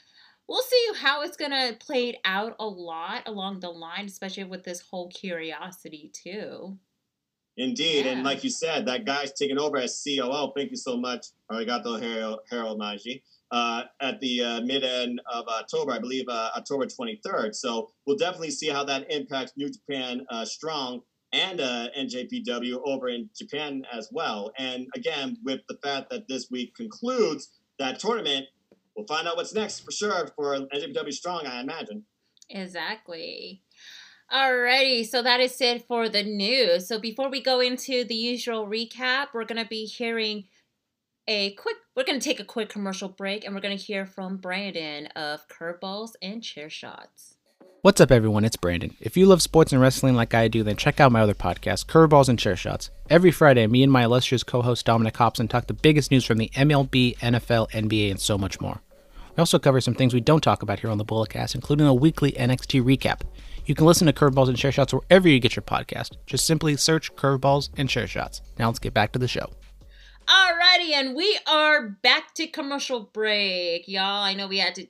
S1: we'll see how it's gonna play out a lot along the line, especially with this whole curiosity too.
S2: Indeed, yeah. and like you said, that guy's taking over as COO. Thank you so much, Arigato Harold, Harold Meij. Uh, at the uh, mid end of October, I believe uh, October 23rd. So we'll definitely see how that impacts New Japan uh, Strong and uh, NJPW over in Japan as well. And again, with the fact that this week concludes that tournament, we'll find out what's next for sure for NJPW Strong, I imagine.
S1: Exactly. Alrighty, so that is it for the news. So before we go into the usual recap, we're gonna be hearing a quick. We're gonna take a quick commercial break, and we're gonna hear from Brandon of Curveballs and Chair Shots.
S3: What's up, everyone? It's Brandon. If you love sports and wrestling like I do, then check out my other podcast, Curveballs and Chair Shots. Every Friday, me and my illustrious co-host Dominic Hobson talk the biggest news from the MLB, NFL, NBA, and so much more. We also cover some things we don't talk about here on the Bulletcast, including a weekly NXT recap. You can listen to Curveballs and Chair Shots wherever you get your podcast. Just simply search Curveballs and Chair Shots. Now let's get back to the show.
S1: Alrighty, and we are back to commercial break, y'all. I know we had to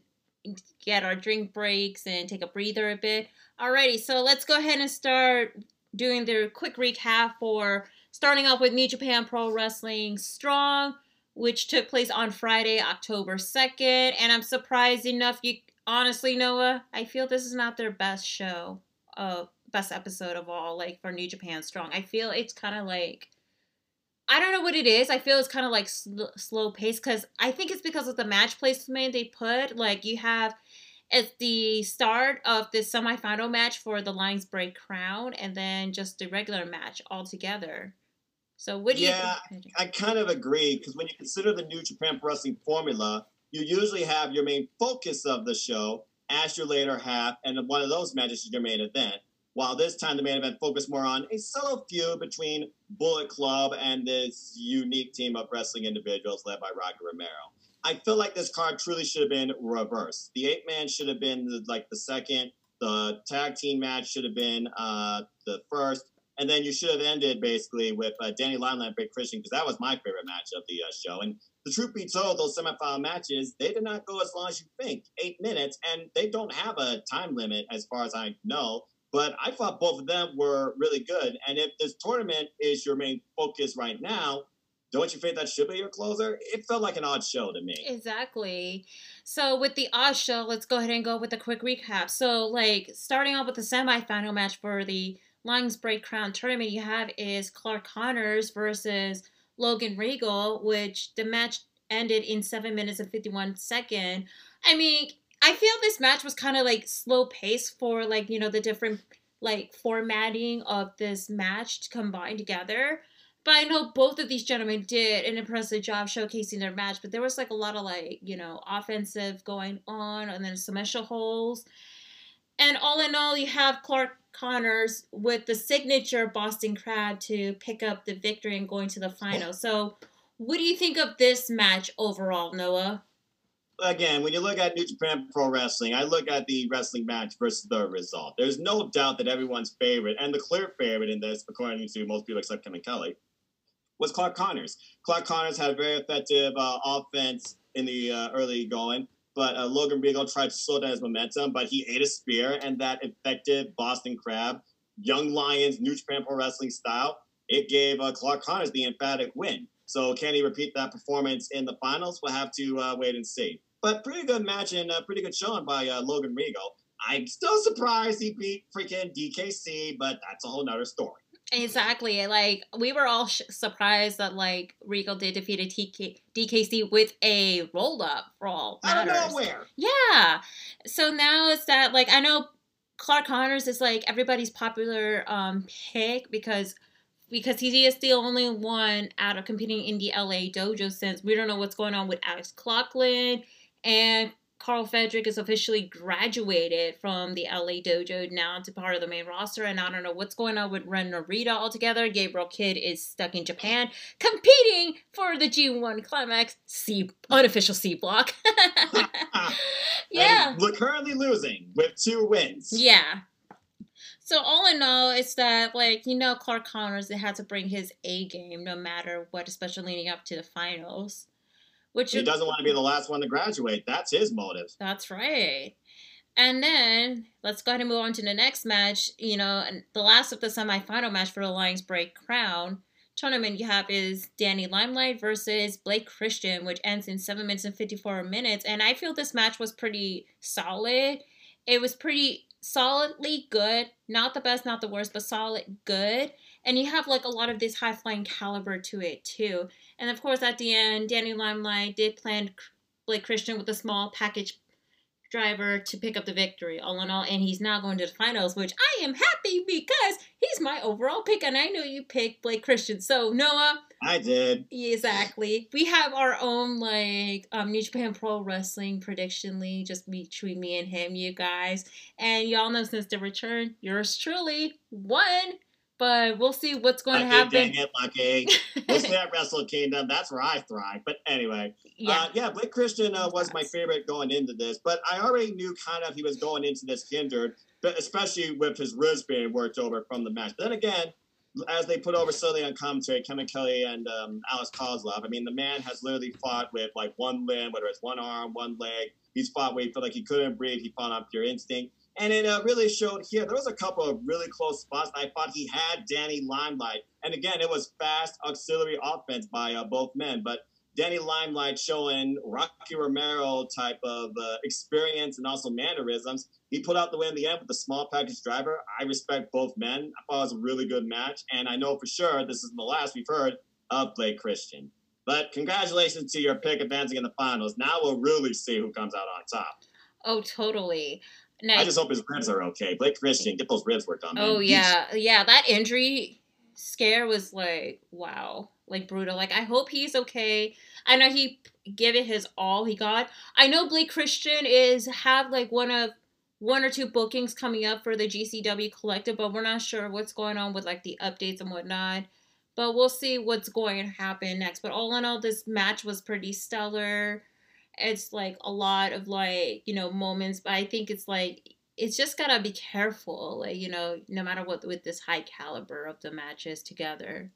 S1: get our drink breaks and take a breather a bit. Alrighty, so let's go ahead and start doing the quick recap for starting off with New Japan Pro Wrestling Strong, which took place on Friday, October 2nd. And I'm surprised enough you honestly, Noah, I feel this is not their best show, uh, best episode of all, like for New Japan Strong. I feel it's kind of like, I don't know what it is. I feel it's kind of like sl- slow pace because I think it's because of the match placement they put. Like you have at the start of the semifinal match for the Lions Break Crown, and then just the regular match all together. So what do
S2: yeah, you? Yeah, I kind of agree because when you consider the New Japan Wrestling formula, you usually have your main focus of the show as your later half, and one of those matches is your main event. While this time the main event focused more on a subtle feud between Bullet Club and this unique team of wrestling individuals led by Rocky Romero. I feel like this card truly should have been reversed. The eight man should have been the, like the second. The tag team match should have been uh, the first, and then you should have ended basically with uh, Danny Limelight and Big Christian because that was my favorite match of the uh, show. And the truth be told, those semifinal matches, they did not go as long as you think, eight minutes, and they don't have a time limit as far as I know. But I thought both of them were really good. And if this tournament is your main focus right now, don't you think that should be your closer? It felt like an odd show to me.
S1: Exactly. So with the odd show, let's go ahead and go with a quick recap. So like starting off with the semifinal match for the Lions Break Crown tournament, you have is Clark Connors versus Logan Riegel, which the match ended in seven minutes and 51 seconds. I mean, I feel this match was kind of like slow pace for like, you know, the different like formatting of this match to combine together. But I know both of these gentlemen did an impressive job showcasing their match, but there was like a lot of like, you know, offensive going on and then submission holes. And all in all, you have Clark Connors with the signature Boston Crab to pick up the victory and going to the final. So, what do you think of this match overall, Noah?
S2: Again, when you look at New Japan Pro Wrestling, I look at the wrestling match versus the result. There's no doubt that everyone's favorite, and the clear favorite in this, according to most people except Kevin Kelly, was Clark Connors. Clark Connors had a very effective uh, offense in the uh, early going but uh, Logan Riegel tried to slow down his momentum, but he ate a spear, and that effective Boston Crab, Young Lions, New Japan Pro Wrestling style, it gave uh, Clark Connors the emphatic win. So can he repeat that performance in the finals? We'll have to uh, wait and see. But pretty good match and uh, pretty good showing by uh, Logan Riegel. I'm still surprised he beat freaking DKC, but that's a whole nother story.
S1: Exactly. Like we were all sh- surprised that like Riegel did defeat a TK- DKC with a roll up for all
S2: Out of
S1: matters.
S2: nowhere.
S1: Yeah. So now it's that like I know Clark Connors is like everybody's popular um pick because because he is the only one out of competing in the LA dojo since we don't know what's going on with Alex Coughlin and Karl Frederick is officially graduated from the LA dojo now to part of the main roster and I don't know what's going on with Ren Narita altogether. Gabriel Kidd is stuck in Japan competing for the G1 Climax C unofficial C block. yeah.
S2: And we're currently losing with two wins.
S1: Yeah. So all in all, it's that like you know Clark Connors had to bring his A game no matter what, especially leading up to the finals. Which
S2: He
S1: is,
S2: doesn't want to be the last one to graduate. That's his motive.
S1: that's right. And then let's go ahead and move on to the next match. You know, and the last of the semifinal match for the Lions Break Crown tournament you have is Danny Limelight versus Blake Christian, which ends in seven minutes and fifty four minutes. And I feel this match was pretty solid. It was pretty solidly good. Not the best, not the worst, but solid good. And you have like a lot of this high flying caliber to it too. And of course, at the end, Danny Limelight did plan Blake Christian with a small package driver to pick up the victory, all in all. And he's now going to the finals, which I am happy because he's my overall pick. And I know you picked Blake Christian. So, Noah,
S2: I did.
S1: exactly. We have our own, like, um, New Japan Pro Wrestling prediction league just between me and him, you guys. And y'all know since the return, yours truly won. But we'll see what's going to happen.
S2: Dang it, lucky. We'll see at Wrestle Kingdom. That's where I thrive. But anyway,
S1: yeah.
S2: Uh, yeah, Blake Christian uh, was my favorite going into this, but I already knew kind of he was going into this hindered, but especially with his ribs being worked over from the match. Then again, as they put over Sully on commentary, Kevin Kelly and um, Alex Koslov, I mean, the man has literally fought with like one limb, whether it's one arm, one leg. He's fought where he felt like he couldn't breathe. He fought on pure instinct. And it uh, really showed here. There was a couple of really close spots. I thought he had Danny Limelight. And again, it was fast auxiliary offense by uh, both men. But Danny Limelight showing Rocky Romero type of uh, experience and also mannerisms. He put out the win in the end with the small package driver. I respect both men. I thought it was a really good match. And I know for sure this is the last we've heard of Blake Christian. But congratulations to your pick advancing in the finals. Now we'll really see who comes out on top.
S1: Oh, totally.
S2: I just hope his ribs are okay. Blake Christian, get those ribs worked on. man.
S1: Oh
S2: He's-
S1: yeah, yeah. That injury scare was like wow, like brutal. Like I hope he's okay. I know he gave it his all he got. I know Blake Christian is have like one of one or two bookings coming up for the GCW collective, but we're not sure what's going on with like the updates and whatnot. But we'll see what's going to happen next. But all in all, this match was pretty stellar. It's like a lot of like you know moments, but I think it's like it's just gotta be careful, like you know, no matter what with this high caliber of the matches together.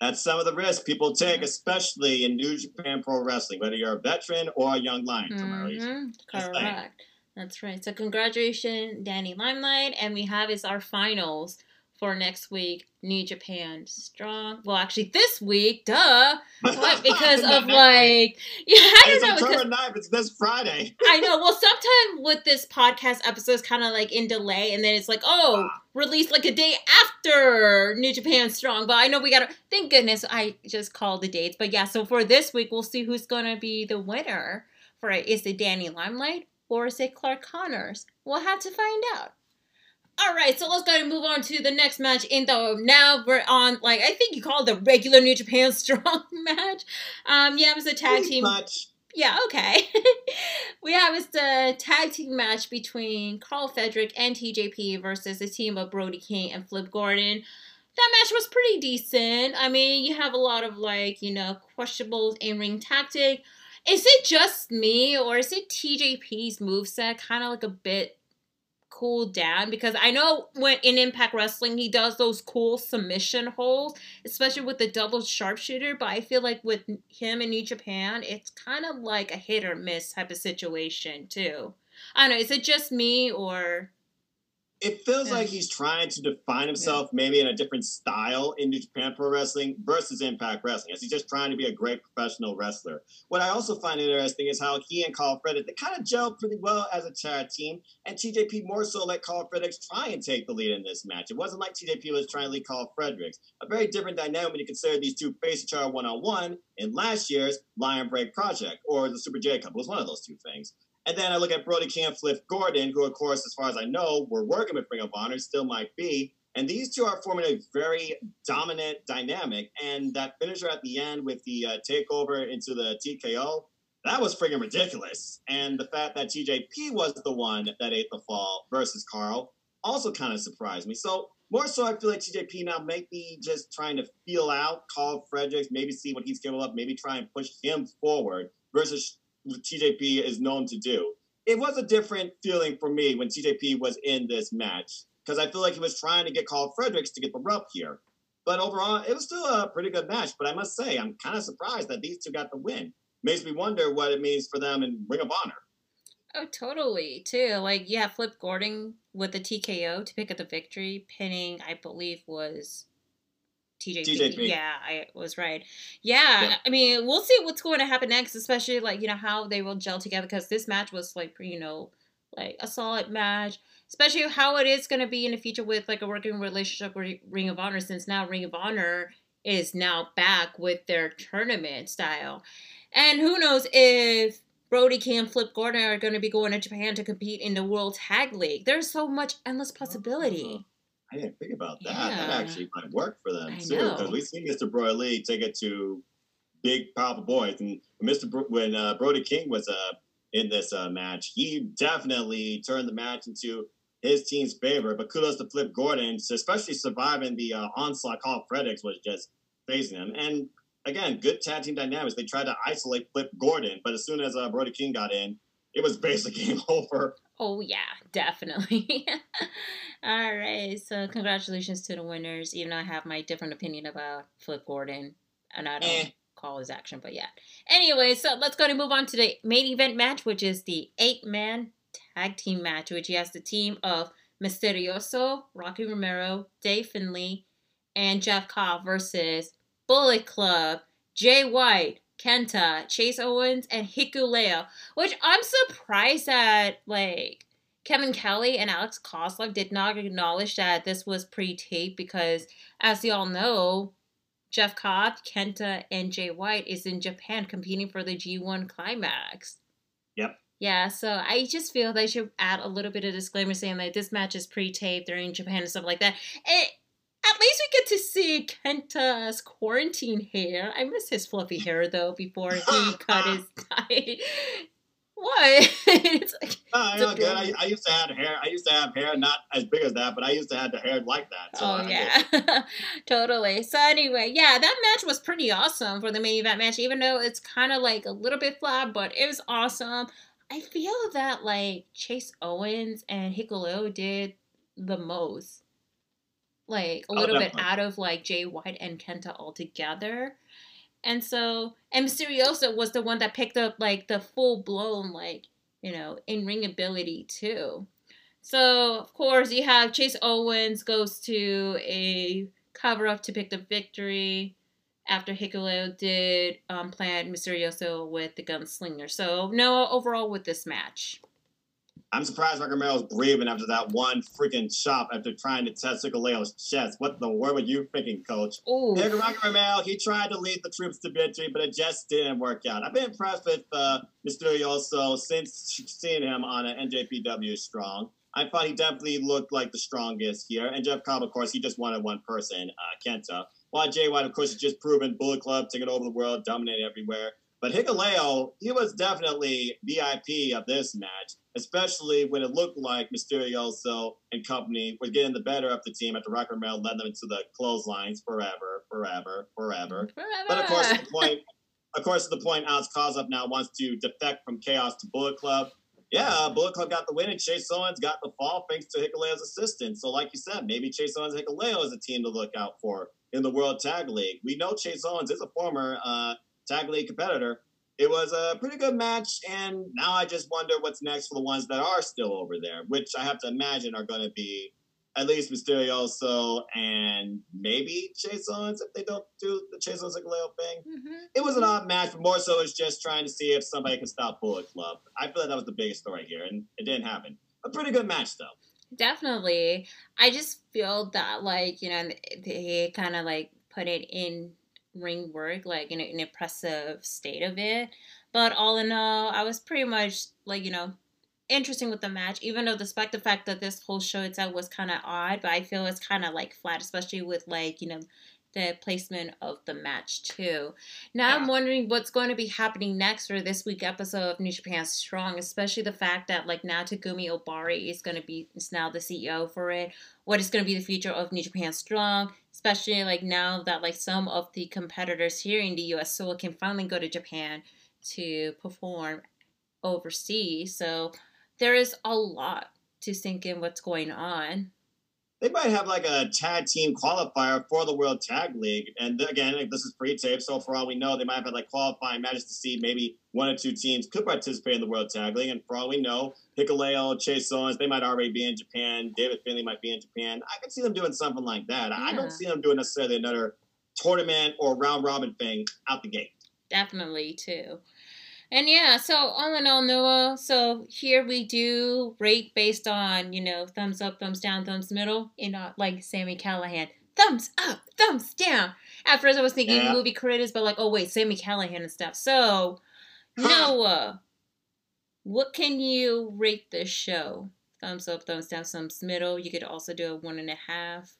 S2: That's some of the risks people take, especially in New Japan Pro Wrestling, whether you're a veteran or a young lion from our age.
S1: Mhm,
S2: Just saying.
S1: Correct. That's right. So congratulations, Danny Limelight, and we have is our finals for next week, New Japan Strong. Well, actually, this week, duh. What? Because of like, yeah, I don't know. Because
S2: October 9th. It's this Friday.
S1: I know. Well, sometimes with this podcast episode is kind of like in delay, and then it's like, oh, released like a day after New Japan Strong. But I know we gotta. Thank goodness I just called the dates. But yeah, so for this week, we'll see who's gonna be the winner for it. Is it Danny Limelight or is it Clark Connors? We'll have to find out. All right, so let's go and move on to the next match. In the now we're on like I think you call it the regular New Japan Strong match. Um, yeah, it was a tag
S2: Pretty
S1: team.
S2: much.
S1: Yeah, okay. we have it's the tag team match between Karl Frederick and TJP versus a team of Brody King and Flip Gordon. That match was pretty decent. I mean, you have a lot of like, you know, questionable in ring tactic. Is it just me or is it TJP's moveset kind of like a bit cool down because I know when in Impact Wrestling he does those cool submission holds, especially with the double sharpshooter. But I feel like with him in New Japan, it's kind of like a hit or miss type of situation too. I don't know. Is it just me or?
S2: It feels yeah. like he's trying to define himself yeah. maybe in a different style in New Japan Pro Wrestling versus Impact Wrestling. As he's just trying to be a great professional wrestler. What I also find interesting is how he and Karl Fredericks, they kind of gelled pretty well as a tag team, and TJP more so let Karl Fredericks try and take the lead in this match. It wasn't like TJP was trying to lead Karl Fredericks. A very different dynamic when you consider these two face each other one on one in last year's Lion Break Project or the Super J Cup. It was one of those two things. And then I look at Brody King Flip Gordon, who, of course, as far as I know, were working with Ring of Honor, still might be. And these two are forming a very dominant dynamic. And that finisher at the end with the uh, takeover into the TKO, that was friggin' ridiculous. And the fact that TJP was the one that ate the fall versus Karl also kind of surprised me. So more so, I feel like TJP now may be just trying to feel out Karl Fredericks, maybe see what he's capable of, maybe try and push him forward versus TJP is known to do. It was a different feeling for me when TJP was in this match because I feel like he was trying to get Karl Fredericks to get the rub here. But overall, it was still a pretty good match. But I must say, I'm kind of surprised that these two got the win. Makes me wonder what it means for them in Ring of Honor.
S1: Oh, totally, too. Like, yeah, Flip Gordon with the TKO to pick up the victory, pinning, I believe, was TJP. TJP. Yeah, I was right. Yeah, yeah, I mean, we'll see what's going to happen next, especially like you know how they will gel together because this match was like you know like a solid match, especially how it is going to be in the future with like a working relationship with Ring of Honor since now Ring of Honor is now back with their tournament style, and who knows if Brody King Flip Gordon are going to be going to Japan to compete in the World Tag League. There's so much endless possibility.
S2: Mm-hmm. I didn't think about that. Yeah. That actually might work for them I too, because we've seen Mr. Broly take it to big powerful boys, and Mr. Bro- when uh, Brody King was uh, in this uh, match, he definitely turned the match into his team's favor. But kudos to Flip Gordon, especially surviving the uh, onslaught. Karl Fredericks was just facing him, and again, good tag team dynamics. They tried to isolate Flip Gordon, but as soon as uh, Brody King got in, it was basically game over.
S1: Oh yeah, definitely. All right, so congratulations to the winners. Even though I have my different opinion about Flip Gordon, and I don't eh. call his action, but yeah. Anyway, so let's go to move on to the main event match, which is the eight-man tag team match, which has the team of Misterioso, Rocky Romero, Dave Finlay, and Jeff Cobb versus Bullet Club, Jay White, Kenta, Chase Owens, and Hikuleo, which I'm surprised that like Kevin Kelly and Alex Koslov did not acknowledge that this was pre-taped because, as you all know, Jeff Cobb, Kenta, and Jay White is in Japan competing for the G1 Climax.
S2: Yep.
S1: Yeah, so I just feel they should add a little bit of disclaimer saying that this match is pre-taped, they're Japan and stuff like that. It, at least we get to see Kenta's quarantine hair. I miss his fluffy hair though before he cut his tie. What?
S2: it's like, uh, it's good. I, I, used to have hair. I used to have hair not as big as that, but I used to have the hair like that.
S1: So oh yeah, totally. So anyway, yeah, that match was pretty awesome for the main event match. Even though it's kind of like a little bit flat, but it was awesome. I feel that like Chase Owens and Hikuleo did the most like a oh, little bit out of like Jay White and Kenta altogether. And so, and Mysterioso was the one that picked up like the full blown, like, you know, in ring ability too. So, of course, you have Chase Owens goes to a cover up to pick the victory after Hikuleo did um, plant Mysterioso with the gunslinger. So, no overall with this match.
S2: I'm surprised Rocky breathing after that one freaking chop after trying to test Hikuleo's chest. What the word were you thinking, coach? Ooh. Rocky Romero, he tried to lead the troops to victory, but it just didn't work out. I've been impressed with uh, Mysterioso since seeing him on an NJPW Strong. I thought he definitely looked like the strongest here. And Jeff Cobb, of course, he just wanted one person, uh, Kenta. While Jay White, of course, has just proven Bullet Club, taking over the world, dominating everywhere. But Hikuleo, he was definitely VIP of this match, especially when it looked like Mysterioso and company were getting the better of the team after Rock Romero led them into the clotheslines forever, forever, forever. forever. But of course, the point, of course, the point Alex Koslov now wants to defect from Chaos to Bullet Club. yeah, Bullet Club got the win and Chase Owens got the fall thanks to Hikuleo's assistance. So, like you said, maybe Chase Owens and Hikuleo is a team to look out for in the World Tag League. We know Chase Owens is a former uh, Tag League competitor. It was a pretty good match, and now I just wonder what's next for the ones that are still over there, which I have to imagine are going to be at least Mysterioso and maybe Chase Owens if they don't do the Chase Owens Hikuleo thing. Mm-hmm. It was an odd match, but more so it's just trying to see if somebody can stop Bullet Club. I feel like that was the biggest story here, and it didn't happen. A pretty good match though.
S1: Definitely. I just feel that like, you know, they kind of like put it in ring work, like in an impressive state of it. But all in all, I was pretty much like, you know, interesting with the match, even though despite the fact that this whole show itself was kind of odd, but I feel it's kind of like flat, especially with like, you know, the placement of the match too. Now yeah. I'm wondering what's going to be happening next for this week episode of New Japan Strong, especially the fact that like now Takami Ohbari is going to be is now the CEO for it. What is going to be the future of New Japan Strong, especially like now that like some of the competitors here in the US so can finally go to Japan to perform overseas. So there is a lot to sink in what's going on.
S2: They might have like a tag team qualifier for the World Tag League. And again, like, this is pre-tape, so for all we know, they might have had like qualifying matches to see maybe one or two teams could participate in the World Tag League. And for all we know, Hikuleo, Chase Owens, they might already be in Japan. David Finlay might be in Japan. I could see them doing something like that. Yeah. I don't see them doing necessarily another tournament or round robin thing out the gate.
S1: Definitely, too. And yeah, so all in all, Noah, so here we do rate based on, you know, thumbs up, thumbs down, thumbs middle, you know, like Sammy Callahan. Thumbs up, thumbs down. At first I was thinking yeah. movie critics, but like, oh wait, Sammy Callahan and stuff. So, Noah, what can you rate this show? Thumbs up, thumbs down, thumbs middle. You could also do a one and a half.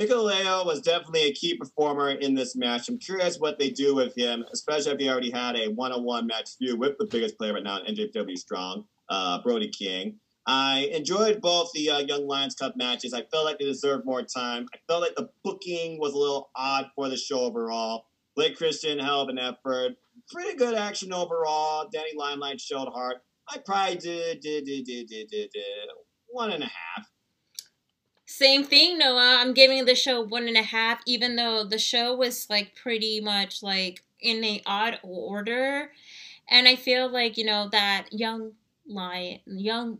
S2: Hikuleo was definitely a key performer in this match. I'm curious what they do with him, especially if he already had a one-on-one match feud with the biggest player right now in NJPW Strong, uh, Brody King. I enjoyed both the uh, Young Lions Cup matches. I felt like they deserved more time. I felt like the booking was a little odd for the show overall. Blake Christian held an effort. Pretty good action overall. Danny Limelight showed heart. I probably did, did, did, did, did, did, did one and a half.
S1: Same thing, Noah. I'm giving the show one and a half, even though the show was like pretty much like in a odd order. And I feel like, you know, that young lion young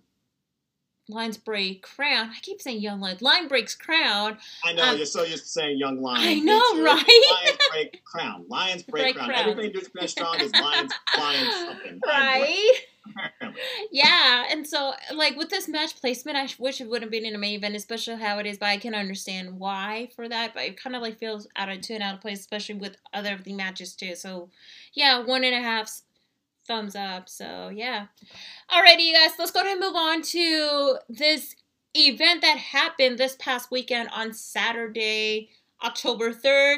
S1: Lions break crown. I keep saying young lion. Line breaks crown.
S2: I know um, you're so used to saying young lion.
S1: I know, right?
S2: Lions break crown. Lions break, break crown. crown. Everything strong is lions, lions something.
S1: Right. Yeah, and so like with this match placement, I wish it would have been in a main event, especially how it is. But I can understand why for that. But it kind of like feels out of tune, out of place, especially with other of the matches too. So yeah, one and a half thumbs up. So yeah. Alrighty, you guys, let's go ahead and move on to this event that happened this past weekend on Saturday, October 3rd.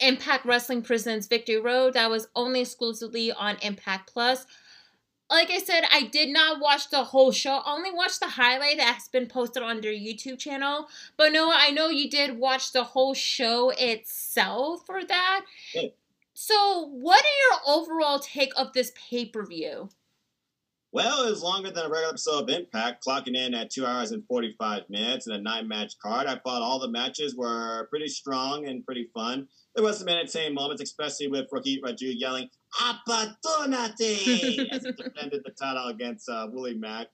S1: Impact Wrestling presents Victory Road. That was only exclusively on Impact Plus. Like I said, I did not watch the whole show. I only watched the highlight that's been posted on their YouTube channel. But Noah, I know you did watch the whole show itself for that. So, what are your overall take of this pay per view?
S2: Well, it was longer than a regular episode of Impact, clocking in at two hours and 45 minutes and a nine match card. I thought all the matches were pretty strong and pretty fun. There was some entertaining moments, especially with Rohit Raju yelling, Opportunity! as he defended the title against uh, Willie Mack.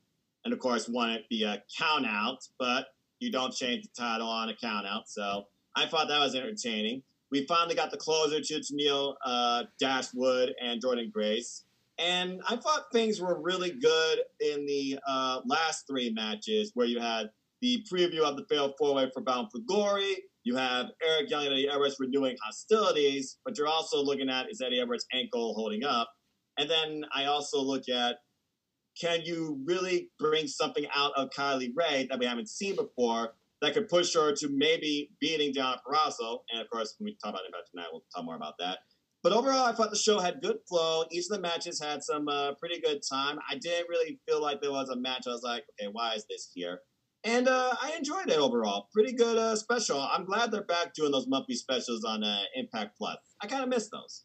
S2: And of course, won it via count out, but you don't change the title on a count out. So I thought that was entertaining we finally got the closer to Neil uh, Dashwood and Jordynne Grace. And I thought things were really good in the uh, last three matches where you had the preview of the failed four-way for Bound for Glory. You have Eric Young and Eddie Edwards renewing hostilities, but you're also looking at is Eddie Edwards' ankle holding up? And then I also look at can you really bring something out of Kylie Rae that we haven't seen before that could push her to maybe beating Deonna Purrazzo. And of course, when we talk about Impact tonight, we'll talk more about that. But overall, I thought the show had good flow. Each of the matches had some uh, pretty good time. I didn't really feel like there was a match I was like, okay, why is this here? And uh, I enjoyed it overall. Pretty good uh, special. I'm glad they're back doing those monthly specials on uh, Impact Plus. I kind of miss those.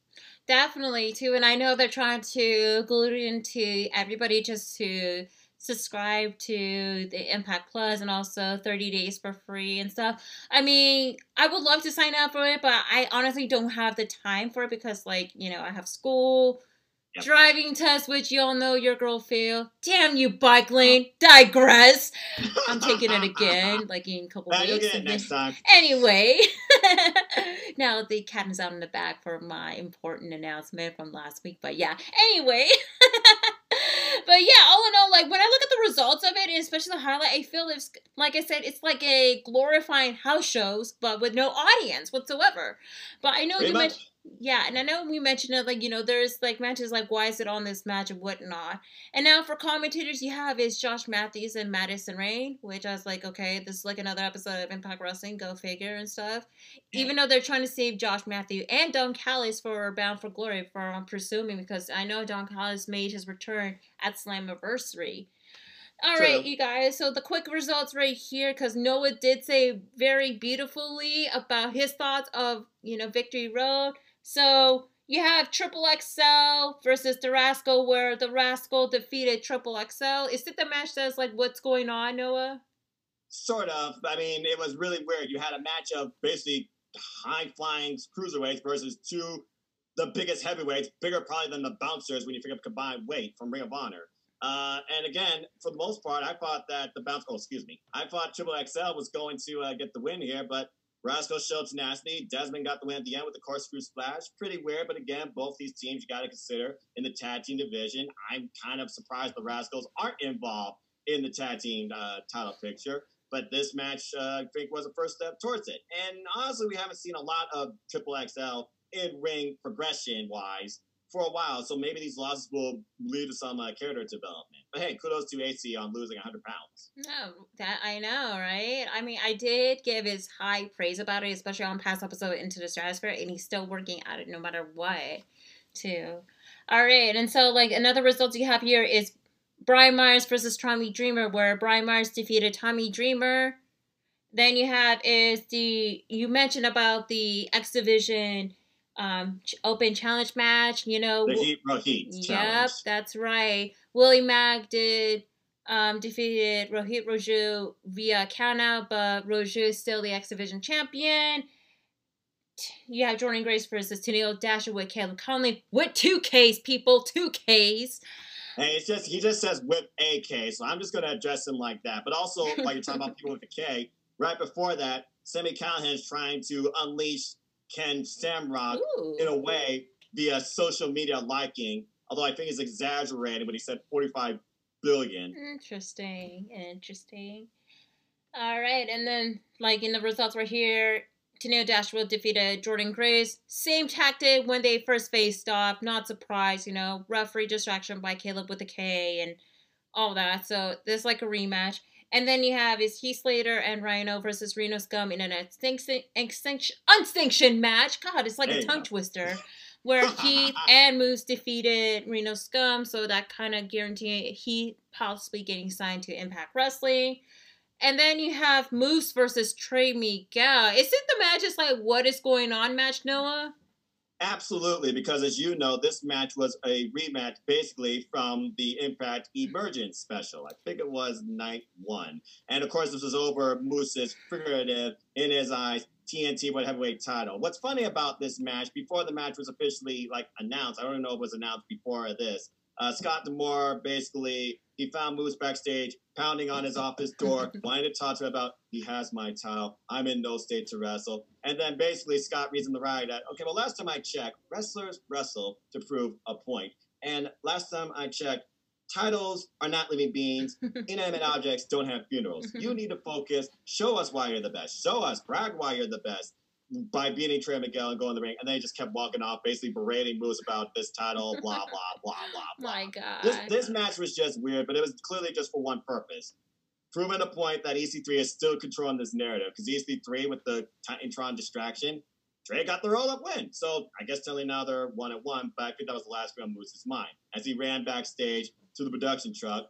S1: Definitely, too. And I know they're trying to glue it into everybody just to subscribe to the Impact Plus and also 30 days for free and stuff. I mean, I would love to sign up for it, but I honestly don't have the time for it because, like, you know, I have school, Yep. Driving test, which y'all know your girl failed. Damn you, bike uh-huh. lane. Digress. I'm taking it again, like in a couple
S2: weeks. Get next time.
S1: Anyway, now the cat is out in the bag for my important announcement from last week. But yeah, anyway. but yeah, all in all, like when I look at the results of it, and especially the highlight, I feel it's like I said, it's like a glorifying house shows, but with no audience whatsoever. But I know Pretty you much. mentioned yeah, and I know we mentioned it, like, you know, there's like matches like, why is it on this match and whatnot. And now for commentators, you have is Josh Matthews and Madison Rayne, which I was like, okay, this is like another episode of Impact Wrestling, go figure and stuff. Even though they're trying to save Josh Matthews and Don Callis for Bound for Glory, for I'm presuming, because I know Don Callis made his return at Slammiversary. All True. right, you guys. So the quick results right here, because Noah did say very beautifully about his thoughts of you know Victory Road. So you have Triple XL versus the Rascal, where the Rascal defeated Triple XL. Is it the match that's like what's going on, Noah?
S2: Sort of. I mean, it was really weird. You had a match of basically high flying cruiserweights versus two the biggest heavyweights, bigger probably than the bouncers when you figure up combined weight from Ring of Honor. Uh, and again, for the most part, I thought that the bounce. Oh, excuse me. I thought Triple XL was going to uh, get the win here, but Rascal showed tenacity. Desmond got the win at the end with the corkscrew splash. Pretty weird, but again, both these teams you got to consider in the tag team division. I'm kind of surprised the Rascalz aren't involved in the tag team uh, title picture. But this match, uh, I think, was a first step towards it. And honestly, we haven't seen a lot of Triple XL in ring progression wise for a while. So maybe these losses will lead to some uh, character development. But hey, kudos to AC on losing 100 pounds.
S1: No, that I know, right? I mean, I did give his high praise about it, especially on past episode Into the Stratusphere, and he's still working at it no matter what, too. All right, and so like another result you have here is Brian Myers versus Tommy Dreamer, where Brian Myers defeated Tommy Dreamer. Then you have is the you mentioned about the X Division um, open challenge match. You know,
S2: the Heat Rohit.
S1: Yep, challenge. that's right. Willie Mack did um, defeated Rohit Raju via countout, but Raju is still the X Division champion. You have Jordynne Grace versus Tenille Dashwood with Caleb Konley with two Ks, people, two Ks.
S2: Hey, it's just he just says with a K, so I'm just gonna address him like that. But also, like you're talking about people with a K, right before that, Sami Callihan's trying to unleash Ken Shamrock Ooh. in a way via social media liking. Although I think it's exaggerated when he said 45 billion.
S1: Interesting. Interesting. All right, and then like in the results right here, Tenille Dashwood defeated Jordynne Grace. Same tactic when they first faced off. Not surprised, you know, referee distraction by Caleb with a K and all that. So there's like a rematch. And then you have is Heath Slater and Rhino versus Reno Scum in an extinction, extinction, unstinction match. God, it's like there a tongue twister. Where Heath and Moose defeated Reno Scum, so that kind of guaranteed he possibly getting signed to Impact Wrestling. And then you have Moose versus Trey Miguel. Isn't the match just like what is going on match, Noah?
S2: Absolutely, because as you know, this match was a rematch basically from the Impact Emergence special. I think it was night one. And of course, this was over Moose's figurative, in his eyes, TNT World Heavyweight title. What's funny about this match, before the match was officially like announced, I don't know if it was announced before this, uh, Scott D'Amore basically he found Moose backstage, pounding on his office door, wanting to talk to him about he has my title. I'm in no state to wrestle. And then basically Scott reads in the ride that okay, well last time I checked, wrestlers wrestle to prove a point. And last time I checked, titles are not living beings. Inanimate objects don't have funerals. You need to focus. Show us why you're the best. Show us, brag why you're the best by beating Trey Miguel and going to the ring, and then he just kept walking off, basically berating Moose about this title, blah blah blah blah blah.
S1: My God,
S2: this this match was just weird, but it was clearly just for one purpose, proving a point that EC3 is still controlling this narrative. Because EC3 with the Titantron distraction, Trey got the roll up win. So I guess telling now they're one at one, but I think that was the last thing on Moose's mind as he ran backstage to the production truck.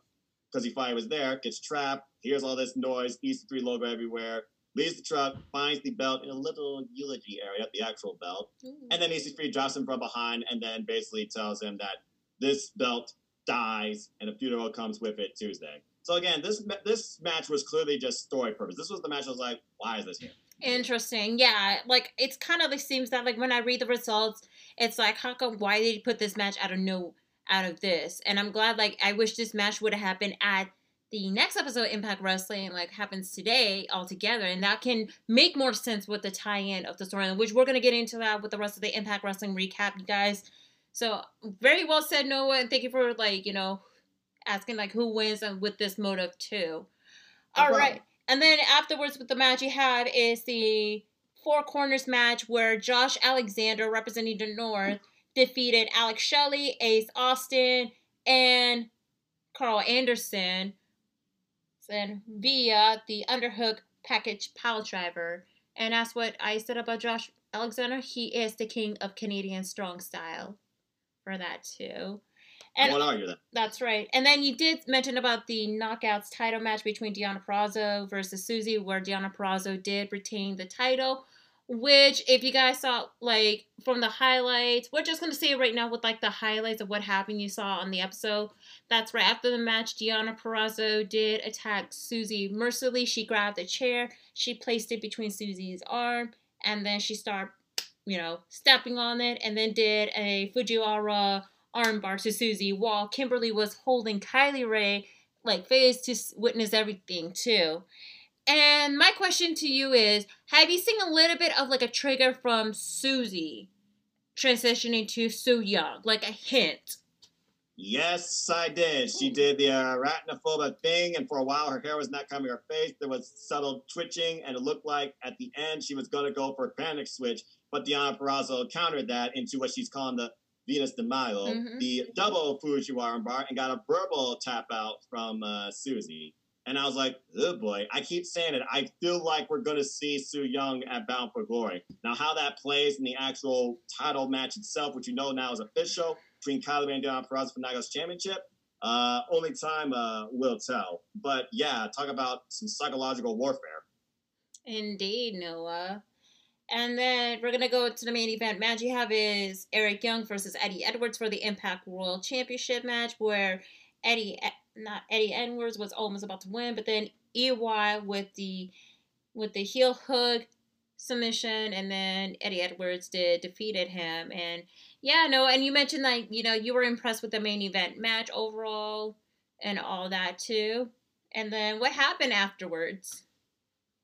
S2: because he finally was there, gets trapped, hears all this noise, EC3 logo everywhere, leaves the truck, finds the belt in a little eulogy area, the actual belt,
S1: Ooh.
S2: and then EC3 drops him from behind and then basically tells him that this belt dies and a funeral comes with it Tuesday. So again, this this match was clearly just story purpose. This was the match I was like, why is this here?
S1: Interesting. Yeah, like it's kind of like seems that like when I read the results, it's like how come why did you put this match out of no out of this? And I'm glad like I wish this match would have happened at the next episode of Impact Wrestling like happens today altogether, and that can make more sense with the tie-in of the storyline, which we're gonna get into that with the rest of the Impact Wrestling recap, you guys. So very well said, Noah, and thank you for like you know asking like who wins and with this motive too. All right.
S2: problem.
S1: And then afterwards, with the match you have is the four corners match where Josh Alexander, representing the North, defeated Alex Shelley, Ace Austin, and Karl Anderson, and via the underhook package pile driver. And that's what I said about Josh Alexander. He is the king of Canadian strong style for that too.
S2: I
S1: And
S2: won't argue that.
S1: that's right. And then you did mention about the knockouts title match between Deonna Purrazzo versus Susie, where Deonna Purrazzo did retain the title. Which, if you guys saw, like, from the highlights, we're just going to say right now with, like, the highlights of what happened you saw on the episode. That's right. After the match, Deonna Purrazzo did attack Susie mercilessly. She grabbed a chair, she placed it between Susie's arm, and then she started, you know, stepping on it, and then did a Fujiwara armbar to Susie while Kimberly was holding Kylie Rae like face to witness everything too. And my question to you is have you seen a little bit of like a trigger from Susie transitioning to Su Yung? Like a hint.
S2: Yes, I did. She did the uh, arachnophobia thing, and for a while her hair was not covering her face. There was subtle twitching, and it looked like at the end she was going to go for a panic switch, but Deonna Purrazzo countered that into what she's calling the Venus de Milo,
S1: Mhm.
S2: the double Fujiwara bar, and got a verbal tap out from uh, Susie. And I was like, oh boy, I keep saying it. I feel like we're going to see Su Yung at Bound for Glory. Now, how that plays in the actual title match itself, which you know now is official, between Kylie Rae and Deonna Purrazzo for Knockouts Championship, uh, only time uh, will tell. But yeah, talk about some psychological warfare.
S1: Indeed, Noah. And then we're gonna go to the main event match. You have is Eric Young versus Eddie Edwards for the Impact World Championship match, where Eddie, not Eddie Edwards, was almost about to win, but then EY with the with the heel hook submission, and then Eddie Edwards did defeated him. And yeah, no, and you mentioned like you know you were impressed with the main event match overall and all that too. And then what happened afterwards?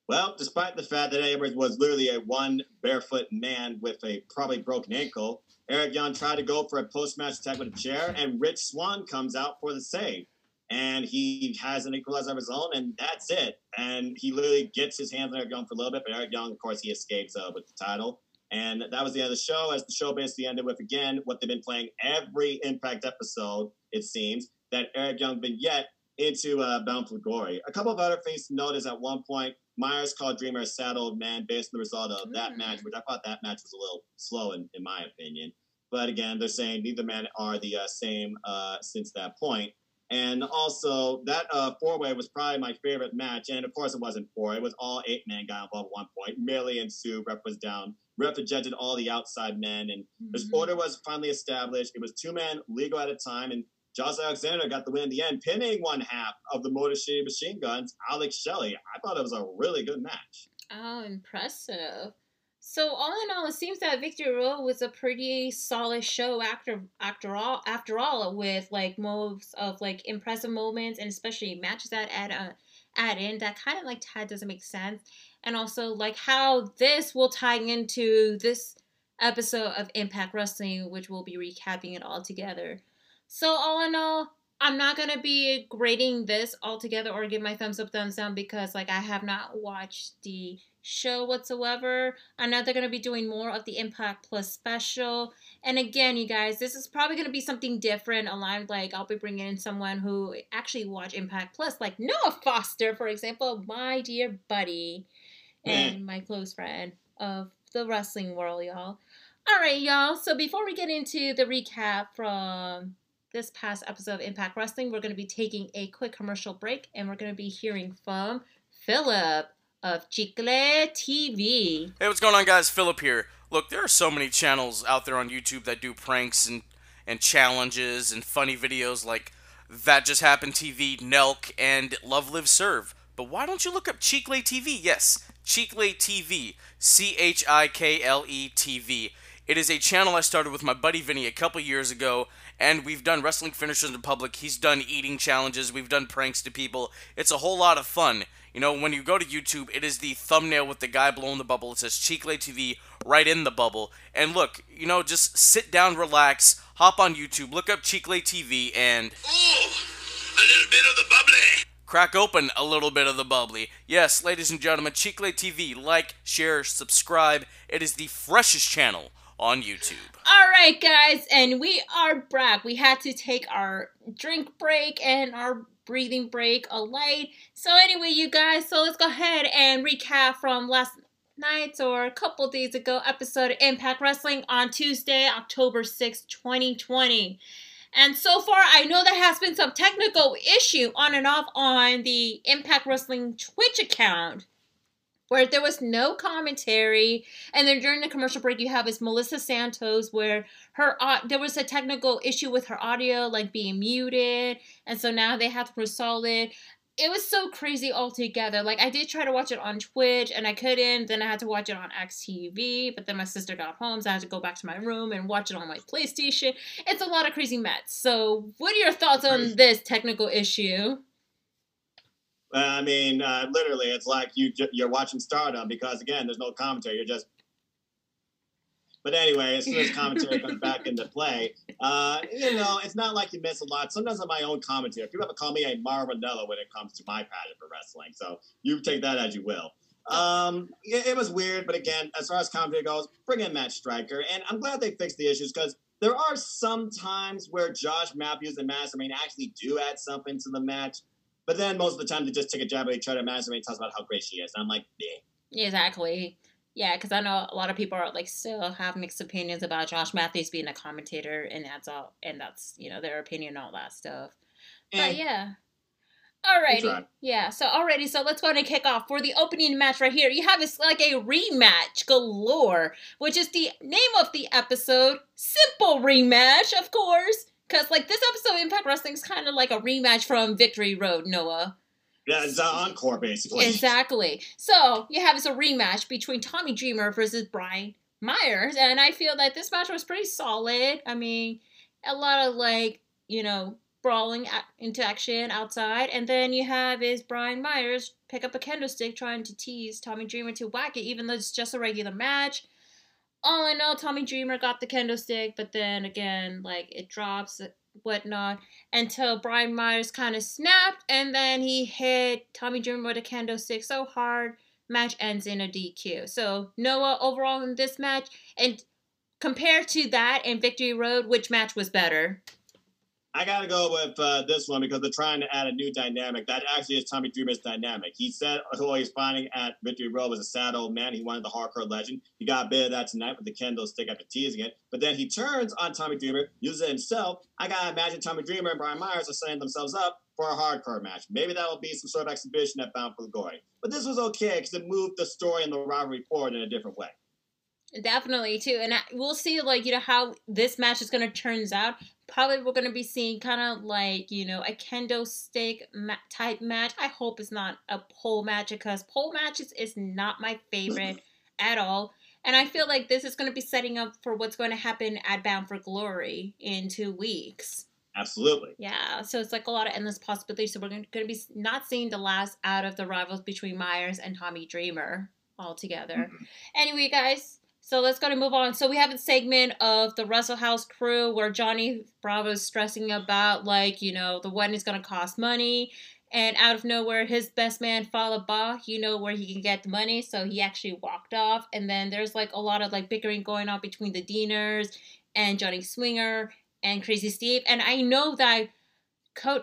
S2: Well, despite the fact that Edwards was literally a one barefoot man with a probably broken ankle, Eric Young tried to go for a post match attack with a chair, and Rich Swann comes out for the save. And he has an equalizer of his own, and that's it. And he literally gets his hands on Eric Young for a little bit, but Eric Young, of course, he escapes uh, with the title. And that was the end of the show, as the show basically ended with, again, what they've been playing every Impact episode, it seems, that Eric Young vignette into uh, Bound for Glory. A couple of other things to note is at one point, Myers called Dreamer a sad old man based on the result of that
S1: Mm.
S2: match, which I thought that match was a little slow in, in my opinion. But again, they're saying neither men are the uh, same uh, since that point. And also, that uh, four way was probably my favorite match. And of course, it wasn't four, it was all eight men got involved at one point. Millie and Sue, ref was down. Ref ejected all the outside men, and this
S1: Mhm.
S2: order was finally established. It was two men legal at a time, and Josh Alexander got the win in the end, pinning one half of the Motor City Machine Guns, Alex Shelley. I thought it was a really good match.
S1: Oh, impressive. So all in all, it seems that Victory Road was a pretty solid show after after all after all with like moves of like impressive moments and especially matches that add uh, add in that kind of like tie doesn't make sense. And also like how this will tie into this episode of Impact Wrestling, which we'll be recapping it all together. So all in all, I'm not gonna be grading this altogether or give my thumbs up, thumbs down because like I have not watched the show whatsoever. I know they're gonna be doing more of the Impact Plus special. And again, you guys, this is probably gonna be something different. Aligned, like I'll be bringing in someone who actually watch Impact Plus, like Noah Foster, for example, my dear buddy mm. and my close friend of the wrestling world, y'all. All right, y'all. So before we get into the recap from this past episode of Impact Wrestling, we're going to be taking a quick commercial break and we're going to be hearing from Philip of Chikle TV.
S4: Hey, what's going on, guys? Philip here. Look, there are so many channels out there on YouTube that do pranks and, and challenges and funny videos like That Just Happened TV, Nelk, and Love Live Serve. But why don't you look up Chikle TV? Yes, Chikle TV. C H I K L E TV. It is a channel I started with my buddy Vinny a couple years ago, and we've done wrestling finishers in public. He's done eating challenges, we've done pranks to people. It's a whole lot of fun. You know, when you go to YouTube, it is the thumbnail with the guy blowing the bubble. It says Chikle TV right in the bubble. And look, you know, just sit down, relax, hop on YouTube, look up Chikle TV, and.
S5: Ooh, a little bit of the bubbly.
S4: Crack open a little bit of the bubbly. Yes, ladies and gentlemen, Chikle TV. Like, share, subscribe. It is the freshest channel on YouTube.
S1: All right, guys, and we are back. We had to take our drink break and our breathing break a light. So anyway, you guys, so let's go ahead and recap from last night's or a couple days ago episode of Impact Wrestling on Tuesday, October 6, 2020. And so far, I know there has been some technical issue on and off on the Impact Wrestling Twitch account where there was no commentary. And then during the commercial break you have is melissa santos where her uh, there was a technical issue with her audio like being muted. And so now they have to resolve it it was so crazy altogether. Like i did try to watch it on twitch and i couldn't. Then i had to watch it on xtv but then my sister got home so i had to go back to my room and watch it on my playstation. It's a lot of crazy mess. So what are your thoughts on this technical issue
S2: I mean, uh, literally, it's like you you're watching Stardom because again, there's no commentary. You're just. But anyway, as soon as commentary comes back into play, uh, you know, it's not like you miss a lot. Sometimes on my own commentary, people have to call me a Mauro Ranallo when it comes to my passion for wrestling. So you take that as you will. Um, it, it was weird, but again, as far as commentary goes, bring in Matt Striker, and I'm glad they fixed the issues because there are some times where Josh Matthews and Mastermind actually do add something to the match. But then most of the time they just take a jab at each other. Mastermind talks about how great she is. And I'm like, yeah.
S1: Exactly. Yeah, because I know a lot of people are like still have mixed opinions about Josh Matthews being a commentator, and that's all, and that's you know their opinion, and all that stuff.
S2: Eh,
S1: But yeah.
S2: Good
S1: Alrighty. Yeah, so already, so let's go ahead and kick off for the opening match right here. You have it's like a rematch galore, which is the name of the episode. Simple rematch, of course. Cause like this episode of Impact Wrestling is kind of like a rematch from Victory Road, Noah.
S2: Yeah, it's an encore basically.
S1: Exactly. So you have this a rematch between Tommy Dreamer versus Brian Myers, and I feel that this match was pretty solid. I mean, a lot of like you know brawling into action outside, and then you have is Brian Myers pick up a kendo stick trying to tease Tommy Dreamer to whack it, even though it's just a regular match. All in all, Tommy Dreamer got the kendo stick, but then again, like it drops, uh, whatnot until Brian Myers kind of snapped and then he hit Tommy Dreamer with a kendo stick so hard. Match ends in a DQ. So Noah overall in this match and compared to that and Victory Road, which match was better?
S2: I gotta go with uh, this one because they're trying to add a new dynamic. That actually is Tommy Dreamer's dynamic. He said who he's finding at Victory Road was a sad old man. He wanted the hardcore legend. He got a bit of that tonight with the kendo stick after teasing it. But then he turns on Tommy Dreamer, uses it himself. I gotta imagine Tommy Dreamer and Brian Myers are setting themselves up for a hardcore match. Maybe that will be some sort of exhibition at Bound for Glory. But this was okay because it moved the story and the rivalry forward in a different way.
S1: Definitely too, and I, we'll see like you know how this match is gonna turns out. Probably we're gonna be seeing kind of like you know a kendo stick ma- type match. I hope it's not a pole match because pole matches is not my favorite at all. And I feel like this is gonna be setting up for what's going to happen at Bound for Glory in two weeks.
S2: Absolutely.
S1: Yeah, so it's like a lot of endless possibilities. So we're going to be not seeing the last out of the rivals between Myers and Tommy Dreamer altogether. Mm-hmm. Anyway, guys, so let's go to move on. So we have a segment of the Wrestle House crew where Johnny Bravo's stressing about like you know the wedding is going to cost money. And out of nowhere, his best man, Fallah Bahh, you know where he can get the money. So he actually walked off. And then there's like a lot of like bickering going on between the Deaners and Johnny Swinger and Crazy Steve. And I know that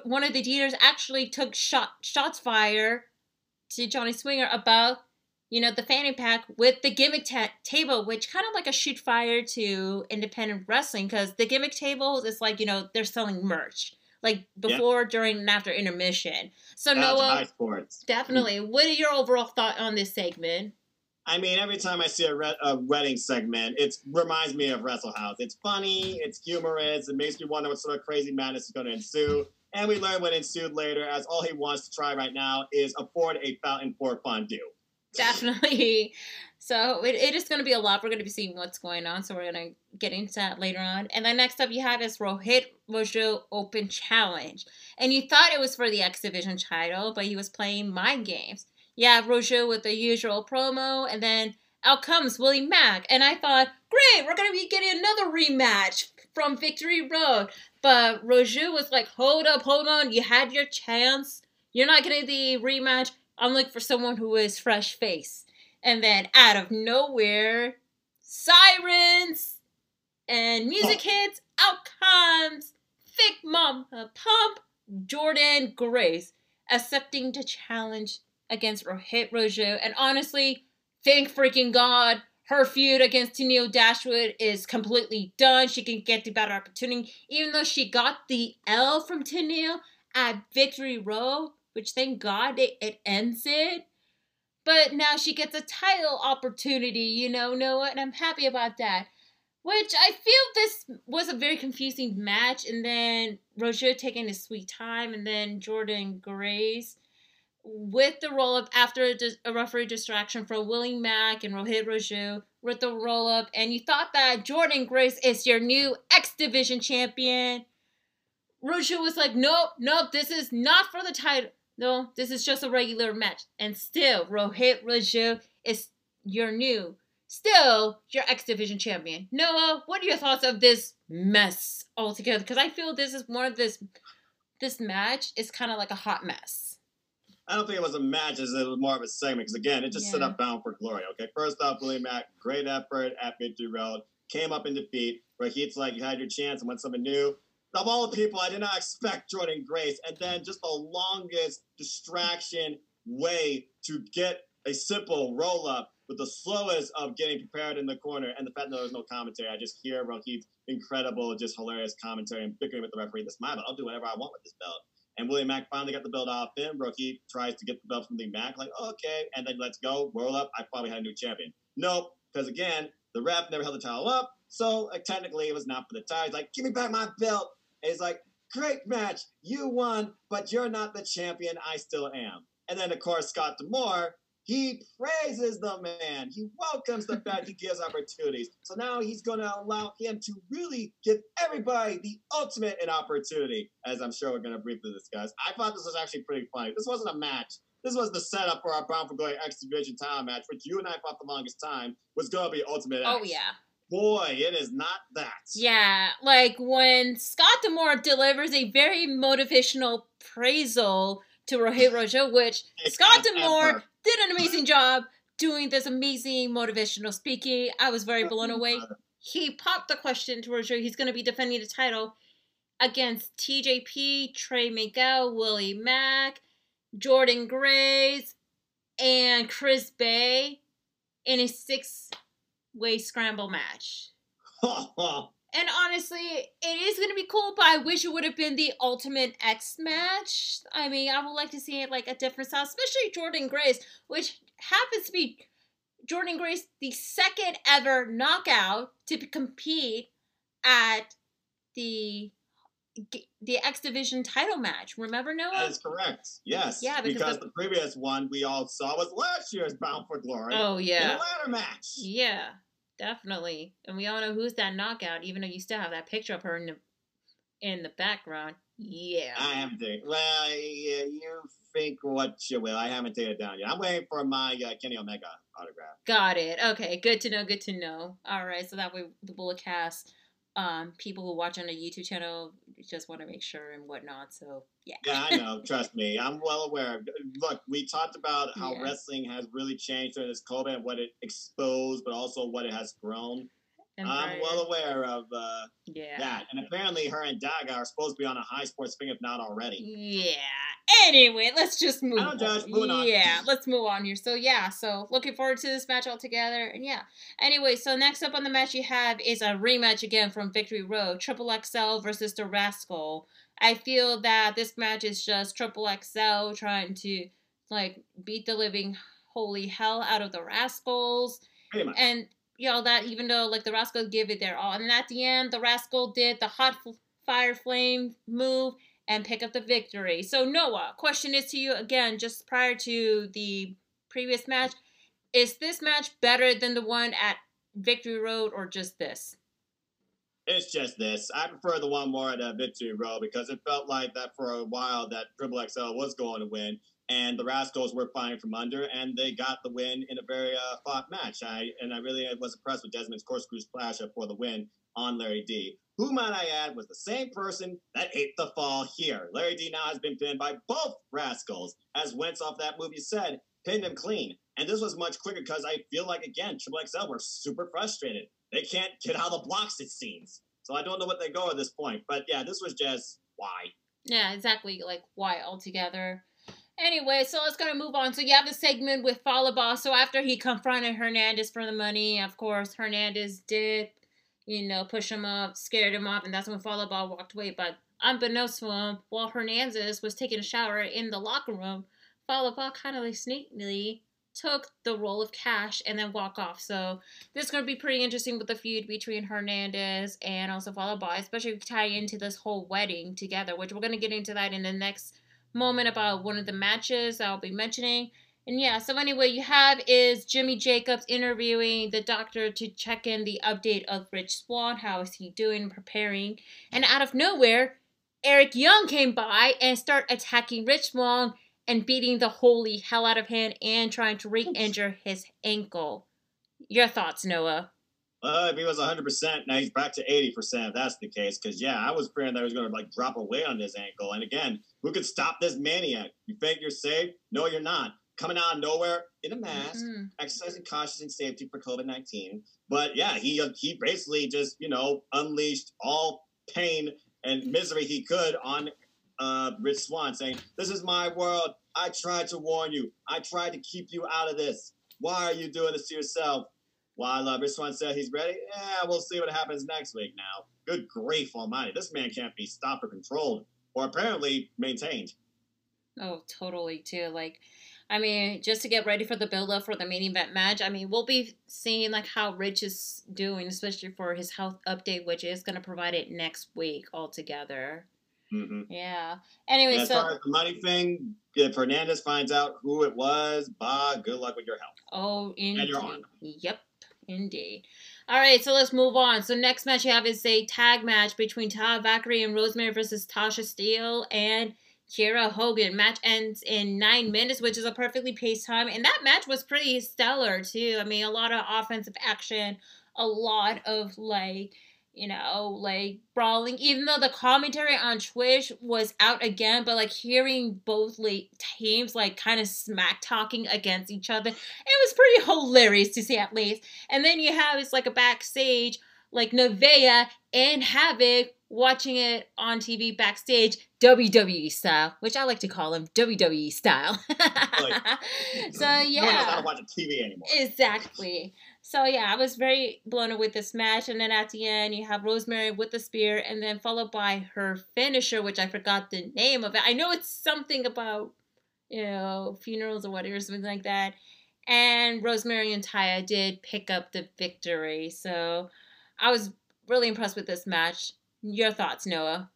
S1: one of the Deaners actually took shot shots fire to Johnny Swinger about, you know, the fanny pack with the gimmick ta- table, which kind of like a shoot fire to independent wrestling because the gimmick tables is like, you know, they're selling merch like before, yeah. during, and after intermission. So
S2: That's
S1: Noah,
S2: high sports.
S1: definitely. Mm. what are your overall thought on this segment?
S2: I mean, every time I see a, re- a wedding segment, it reminds me of Wrestle House. It's funny, it's humorous, it makes me wonder what sort of crazy madness is going to ensue. And we learn what ensued later, as all he wants to try right now is afford a fountain for fondue.
S1: Definitely. So it, it is going to be a lot. We're going to be seeing what's going on. So we're going to get into that later on. And then next up, you have this Rohit Raju Open Challenge. And you thought it was for the X Division title, but he was playing mind games. Yeah, Rojo with the usual promo, and then out comes Willie Mack. And I thought, great, we're going to be getting another rematch from Victory Road. But Rojo was like, hold up, hold on, you had your chance. You're not getting the rematch. I'm looking for someone who is fresh face. And then out of nowhere, sirens and music oh. hits. Out comes Thick Mom Pump Jordynne Grace accepting the challenge against Rohit Raju. And honestly, thank freaking God, her feud against Tenille Dashwood is completely done. She can get the better opportunity, even though she got the L from Tenille at Victory Road, which thank God it, it ends it. But now she gets a title opportunity, you know, Noah, and I'm happy about that. Which I feel this was a very confusing match, and then Roger taking his sweet time, and then Jordynne Grace with the roll up after a, a, referee distraction from Willie Mack and Rohit Raju with the roll up, and you thought that Jordynne Grace is your new X Division champion. Raju was like, nope, nope, this is not for the title. No, this is just a regular match. And still, Rohit Raju is your new, still your X Division champion. Noah, what are your thoughts of this mess altogether? Because I feel this is more of this, this match is kind of like a hot mess.
S2: I don't think it was a match, as it was more of a segment. Because again, it just yeah. set up Bound for Glory. Okay, first off, Willie Mack, great effort at Victory Road, came up in defeat. Rohit's like, you had your chance and went something new of all the people, I did not expect Jordynne Grace. And then just the longest distraction way to get a simple roll up with the slowest of getting prepared in the corner and the fact that there was no commentary. I just hear Rohit's incredible, just hilarious commentary and bickering with the referee. That's my belt. I'll do whatever I want with this belt. And Willie Mack finally got the belt off him. Rohit tries to get the belt from the Mack, like, okay, and then let's go, roll up. I probably had a new champion. Nope, because again, the ref never held the title up, so technically it was not for the title. He's like, give me back my belt. He's like, great match. You won, but you're not the champion. I still am. And then, of course, Scott D'Amore, he praises the man. He welcomes the fact he gives opportunities. So now he's going to allow him to really give everybody the ultimate in opportunity, as I'm sure we're going to briefly discuss. I thought this was actually pretty funny. This wasn't a match. This was the setup for our Bound for Glory X Division title match, which you and I thought the longest time was going to be Ultimate
S1: Oh, yeah
S2: boy, it is not that.
S1: Yeah, like when Scott D'Amore delivers a very motivational praisal to Rohit Raju, which Scott D'Amore did an amazing job doing this amazing motivational speaking. I was very blown away. He popped the question to Rojo. He's going to be defending the title against TJP, Trey Miguel, Willie Mack, Jordynne Grace, and Chris Bey in a six way scramble match. and honestly, it is going to be cool, but I wish it would have been the Ultimate X match. I mean, I would like to see it like a different style, especially Jordynne Grace, which happens to be Jordynne Grace, the second ever knockout to compete at the the X Division title match. Remember, Noah?
S2: That is correct. Yes. Yeah, because, because the, the, previous one we all saw was last year's Bound for Glory.
S1: Oh yeah.
S2: In a ladder match.
S1: Yeah, definitely. And we all know who's that knockout, even though you still have that picture of her in the in the background. Yeah.
S2: I haven't taken. Well, yeah, you think what you will. I haven't taken it down yet. I'm waiting for my uh, Kenny Omega autograph.
S1: Got it. Okay, good to know. Good to know. All right, so that way the Bullet Cast um, people who watch on the YouTube channel just want to make sure and whatnot. So yeah.
S2: Yeah, I know. Trust me, I'm well aware. Look, we talked about how yeah. wrestling has really changed during this COVID and what it exposed, but also what it has grown. I'm well aware of uh,
S1: yeah.
S2: that. And apparently, her and Daga are supposed to be on a Highspots thing, if not already.
S1: Yeah. Anyway, let's just move.
S2: I don't judge. Moving on.
S1: Yeah, let's move on here. So yeah, so looking forward to this match altogether, and yeah. Anyway, so next up on the match you have is a rematch again from Victory Road, Triple XL versus the Rascal. I feel that this match is just Triple XL trying to like beat the living holy hell out of the
S2: Rascalz
S1: and you know that even though like the rascal give it their all. And at the end the rascal did the hot fire flame move and pick up the victory. So noah question is to you again just prior to the previous match is this match better than the one at victory road or just this?
S2: It's just this. I prefer the one more at uh, Victory Road because it felt like that for a while that Triple XL was going to win, and the Rascalz were fighting from under, and they got the win in a very uh, fought match. I and I really was impressed with Desmond's corkscrew splash up for the win on Larry D. Who might I add was the same person that ate the fall here. Larry D now has been pinned by both Rascals, as Wentz off that movie said, pinned him clean. And this was much quicker because I feel like again Triple XL were super frustrated. They can't get out of the blocks, it seems. So I don't know what they go at this point. But yeah, this was just why.
S1: yeah exactly like why altogether Anyway, so let's gonna move on. So you have a segment with Fallah Bahh. So after he confronted Hernandez for the money, of course, Hernandez did, you know, push him up, scared him off, and that's when Fallah Bahh walked away. But unbeknownst to him, while Hernandez was taking a shower in the locker room, Fallah Bahh kind of like sneakily took the roll of cash and then walk off. So this is gonna be pretty interesting with the feud between Hernandez and also Fallah Bahh, especially tie into this whole wedding together, which we're gonna get into that in the next moment about one of the matches I'll be mentioning. And yeah, so anyway, you have is Jimmy Jacobs interviewing the doctor to check in the update of Rich Swann. How is he doing, preparing? And out of nowhere, Eric Young came by and start attacking Rich Swann and beating the holy hell out of him and trying to re-injure his ankle. Your thoughts, Noah?
S2: Uh, if he was 100%, now he's back to 80% if that's the case. Because, yeah, I was fearing that he was going to, like, drop away on his ankle. And again, who could stop this maniac? You think you're safe? No, you're not. Coming out of nowhere in a mask,
S1: Mhm.
S2: exercising caution and safety for COVID 19. But, yeah, he, uh, he basically just, you know, unleashed all pain and misery he could on uh, Rich Swann, saying, This is my world. I tried to warn you. I tried to keep you out of this. Why are you doing this to yourself? While uh, Rich Swann said he's ready, yeah, we'll see what happens next week now. Good grief almighty. This man can't be stopped or controlled, or apparently maintained.
S1: Oh, totally too. Like, I mean, just to get ready for the build up for the main event match. I mean, we'll be seeing like how Rich is doing, especially for his health update, which is going to provide it next week altogether.
S2: hmm
S1: Yeah. Anyway,
S2: as
S1: so
S2: far as the money thing, if Hernandez finds out who it was, bah, good luck with your health.
S1: oh, indeed.
S2: your arm.
S1: Yep, indeed. All right, so let's move on. So next match you have is a tag match between Taya Valkyrie and Rosemary versus Tasha Steele and Kiera Hogan. Match ends in nine minutes, which is a perfectly paced time, and that match was pretty stellar too. I mean, a lot of offensive action, a lot of like you know, like brawling. Even though the commentary on Twitch was out again, but like hearing both like teams like kind of smack talking against each other, it was pretty hilarious to see at least. And then you have it's like a backstage, like Nevaeh and Havok watching it on TV backstage, WWE style, which I like to call them WWE style. so
S2: No one knows how
S1: yeah.
S2: to watch TV anymore.
S1: Exactly. So yeah, I was very blown away with this match, and then at the end you have Rosemary with the spear, and then followed by her finisher, which I forgot the name of it. I know it's something about you know funerals or whatever, something like that. And Rosemary and Taya did pick up the victory, so I was really impressed with this match. Your thoughts, Noah?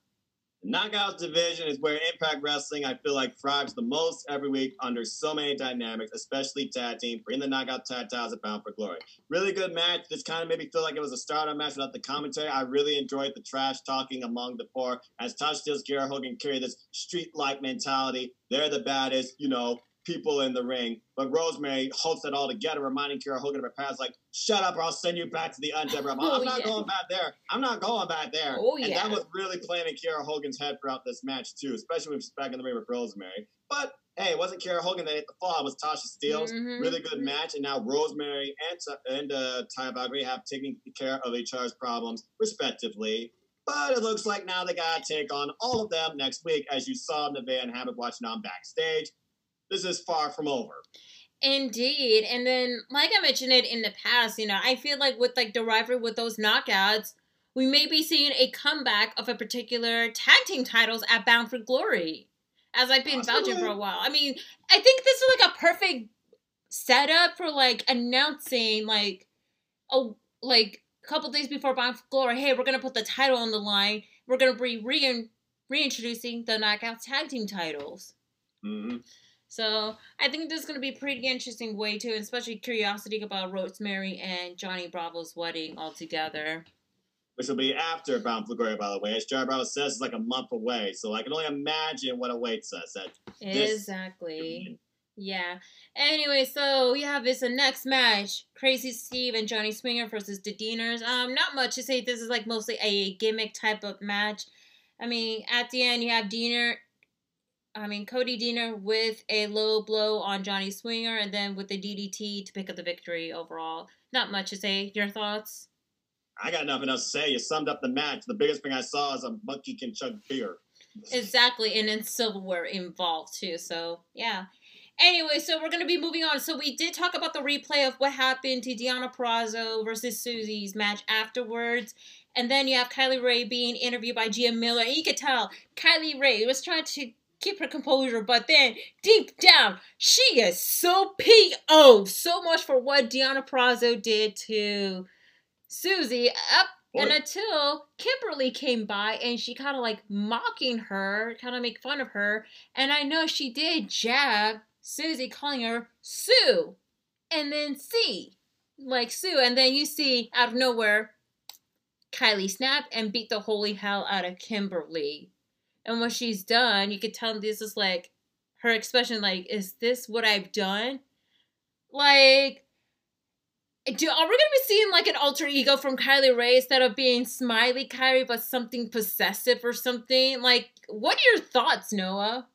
S2: Knockouts division is where Impact Wrestling, I feel like, thrives the most every week under so many dynamics, especially tag team. Bring the knockout tag titles at Bound for Glory. Really good match. This kind of made me feel like it was a Stardom match without the commentary. I really enjoyed the trash talking among the four as Tosh Steele's Kiera Hogan carry this street like mentality. They're the baddest, you know, people in the ring. But Rosemary holds it all together, reminding Kiera Hogan of her past, like, shut up or I'll send you back to the undead realm. I'm
S1: Oh,
S2: not
S1: yeah.
S2: going back there. I'm not going back there.
S1: Oh,
S2: And
S1: yeah.
S2: that was really playing in Kiera Hogan's head throughout this match, too, especially when she's back in the ring with Rosemary. But hey, it wasn't Kara Hogan that hit the fall, it was Tasha Steelz.
S1: Mhm.
S2: Really good match. And now Rosemary and, and uh, Taya Valkyrie have taken care of each other's problems, respectively. But it looks like now they got to take on all of them next week, as you saw in the Van Hammond watching on backstage. This is far from over.
S1: Indeed. And then, like I mentioned it in the past, you know, I feel like with like the rivalry with those knockouts, we may be seeing a comeback of a particular tag team titles at Bound for Glory, as I've been vouching for a while. I mean, I think this is like a perfect setup for like announcing like a like a couple days before Bound for Glory. Hey, we're gonna put the title on the line. We're gonna be re- reintroducing the Knockouts tag team titles.
S2: hmm
S1: So I think this is going to be a pretty interesting way too, especially curiosity about Rosemary and Johnny Bravo's wedding altogether.
S2: Which will be after Bound Glory, by the way. As Jared Bravo says, it's like a month away. So I can only imagine what awaits us at
S1: Exactly. Yeah. Anyway, so we have this next match: Crazy Steve and Johnny Swinger versus the Deaners. Um, not much to say. This is like mostly a gimmick type of match. I mean, at the end you have Deaner. I mean, Cody Deaner with a low blow on Johnny Swinger, and then with the DDT to pick up the victory overall. Not much to say. Your thoughts?
S2: I got nothing else to say. You summed up the match. The biggest thing I saw is a monkey can chug beer.
S1: Exactly, and then silverware involved too. So yeah. Anyway, so we're gonna be moving on. So we did talk about the replay of what happened to Deonna Purrazzo versus Susie's match afterwards, and then you have Kylie Rae being interviewed by Gia Miller, and you could tell Kylie Rae was trying to keep her composure, but then deep down she is so po so much for what Deonna Purrazzo did to Susie up and until Kimberly came by and she kind of like mocking her, kind of make fun of her. And I know she did jab Susie, calling her Sue. And then C, like Sue. And then you see out of nowhere, Kylie snap and beat the holy hell out of Kimberly. And when she's done, you could tell this is like her expression, like, is this what I've done? Like, do are we gonna be seeing like an alter ego from Kylie Rae instead of being smiley Kylie, but something possessive or something? Like, what are your thoughts, Noah?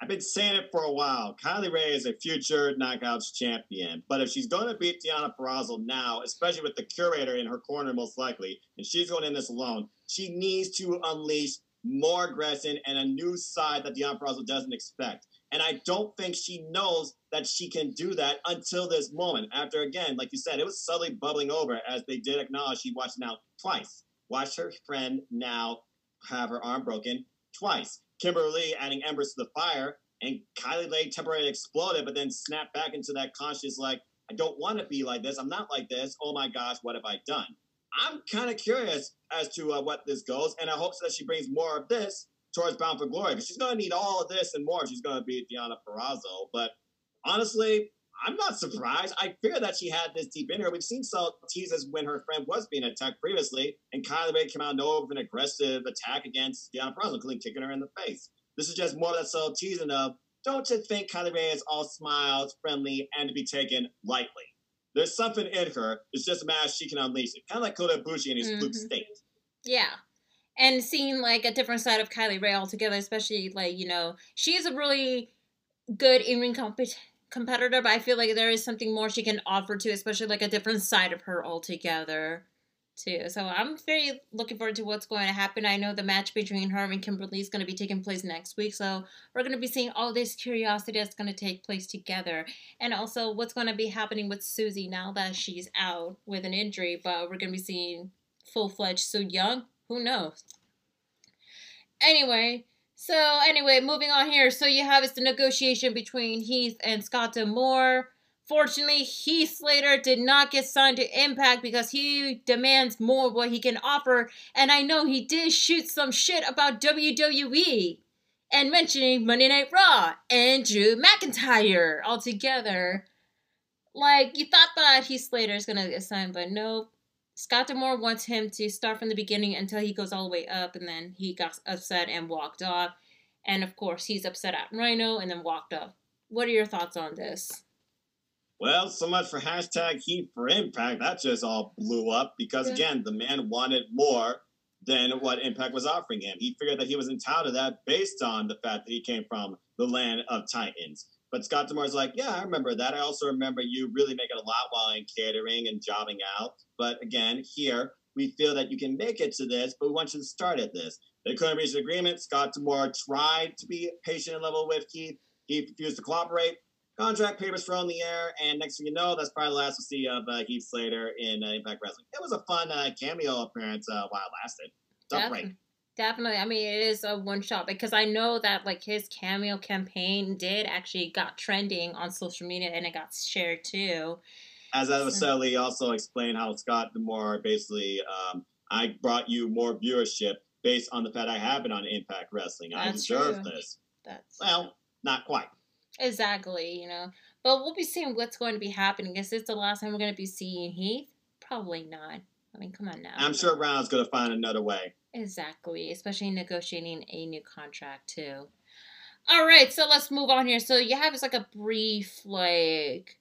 S2: I've been saying it for a while. Kylie Rae is a future Knockouts champion, but if she's going to beat Deonna Purrazzo now, especially with the curator in her corner, most likely, and she's going in this alone, she needs to unleash more aggression and a new side that Deonna Purrazzo doesn't expect. And I don't think she knows that she can do that until this moment. After, again, like you said, it was subtly bubbling over as they did acknowledge she watched now twice. Watched her friend now have her arm broken twice. Kimberly adding embers to the fire, and Kylie Rae temporarily exploded, but then snapped back into that conscious, like, I don't want to be like this. I'm not like this. Oh my gosh, what have I done? I'm kind of curious as to uh, what this goes, and I hope that she brings more of this towards Bound for Glory, because she's going to need all of this and more. if She's going to beat Deonna Purrazzo, but honestly, I'm not surprised. I fear that she had this deep in her. We've seen teases when her friend was being attacked previously, and Kylie Rae came out of with an aggressive attack against Deonna Purrazzo, including kicking her in the face. This is just more of that subtle teasing of, don't you think Kylie Rae is all smiles, friendly, and to be taken lightly? There's something in her. It's just a matter she can unleash it. Kind of like Kota Ibushi in his fluke
S1: Mhm.
S2: state.
S1: Yeah. And seeing like a different side of Kylie Rae altogether, especially like, you know, she is a really good in ring compet- competitor, but I feel like there is something more she can offer to, especially like a different side of her altogether, too. So I'm very looking forward to what's going to happen. I know the match between her and Kimberly is going to be taking place next week, so we're going to be seeing all this curiosity that's going to take place together, and also what's going to be happening with Susie now that she's out with an injury. But we're going to be seeing full fledged Su Yung. Who knows? Anyway, so anyway, moving on here. So you have is the negotiation between Heath and Scott D'Amore. Fortunately, Heath Slater did not get signed to Impact because he demands more what he can offer. And I know he did shoot some shit about WWE and mentioning Monday Night Raw and Drew McIntyre altogether. Like, you thought that Heath Slater is going to get signed, but no. Scott D'Amore wants him to start from the beginning until he goes all the way up, and then he got upset and walked off. And of course, he's upset at Rhino and then walked off. What are your thoughts on this?
S2: Well, so much for hashtag Heat for Impact. That just all blew up because,
S1: Yeah.
S2: again, the man wanted more than what Impact was offering him. He figured that he was entitled to that based on the fact that he came from the land of Titans. But Scott D'Amore's like, yeah, I remember that. I also remember you really making a lot while in catering and jobbing out. But again, here we feel that you can make it to this, but we want you to start at this. They couldn't reach an agreement. Scott D'Amore tried to be patient and level with Keith. He refused to cooperate. Contract papers thrown in the air, and next thing you know, that's probably the last we'll see of uh, Heath Slater in uh, Impact Wrestling. It was a fun uh, cameo appearance uh, while it lasted. Break.
S1: Definitely. I mean, it is a one shot because I know that like his cameo campaign did actually got trending on social media and it got shared too.
S2: As I was he also explained how Scott D'Amore basically, um, I brought you more viewership based on the fact I have been on Impact Wrestling. I
S1: That's
S2: deserve
S1: true.
S2: this.
S1: That's
S2: Well, not quite.
S1: Exactly, you know. But we'll be seeing what's going to be happening. Is this the last time we're going to be seeing Heath? Probably not. I mean, come on now.
S2: I'm sure Brown's going to find another way.
S1: Exactly, especially negotiating a new contract too. All right, so let's move on here. So you have it's like a brief like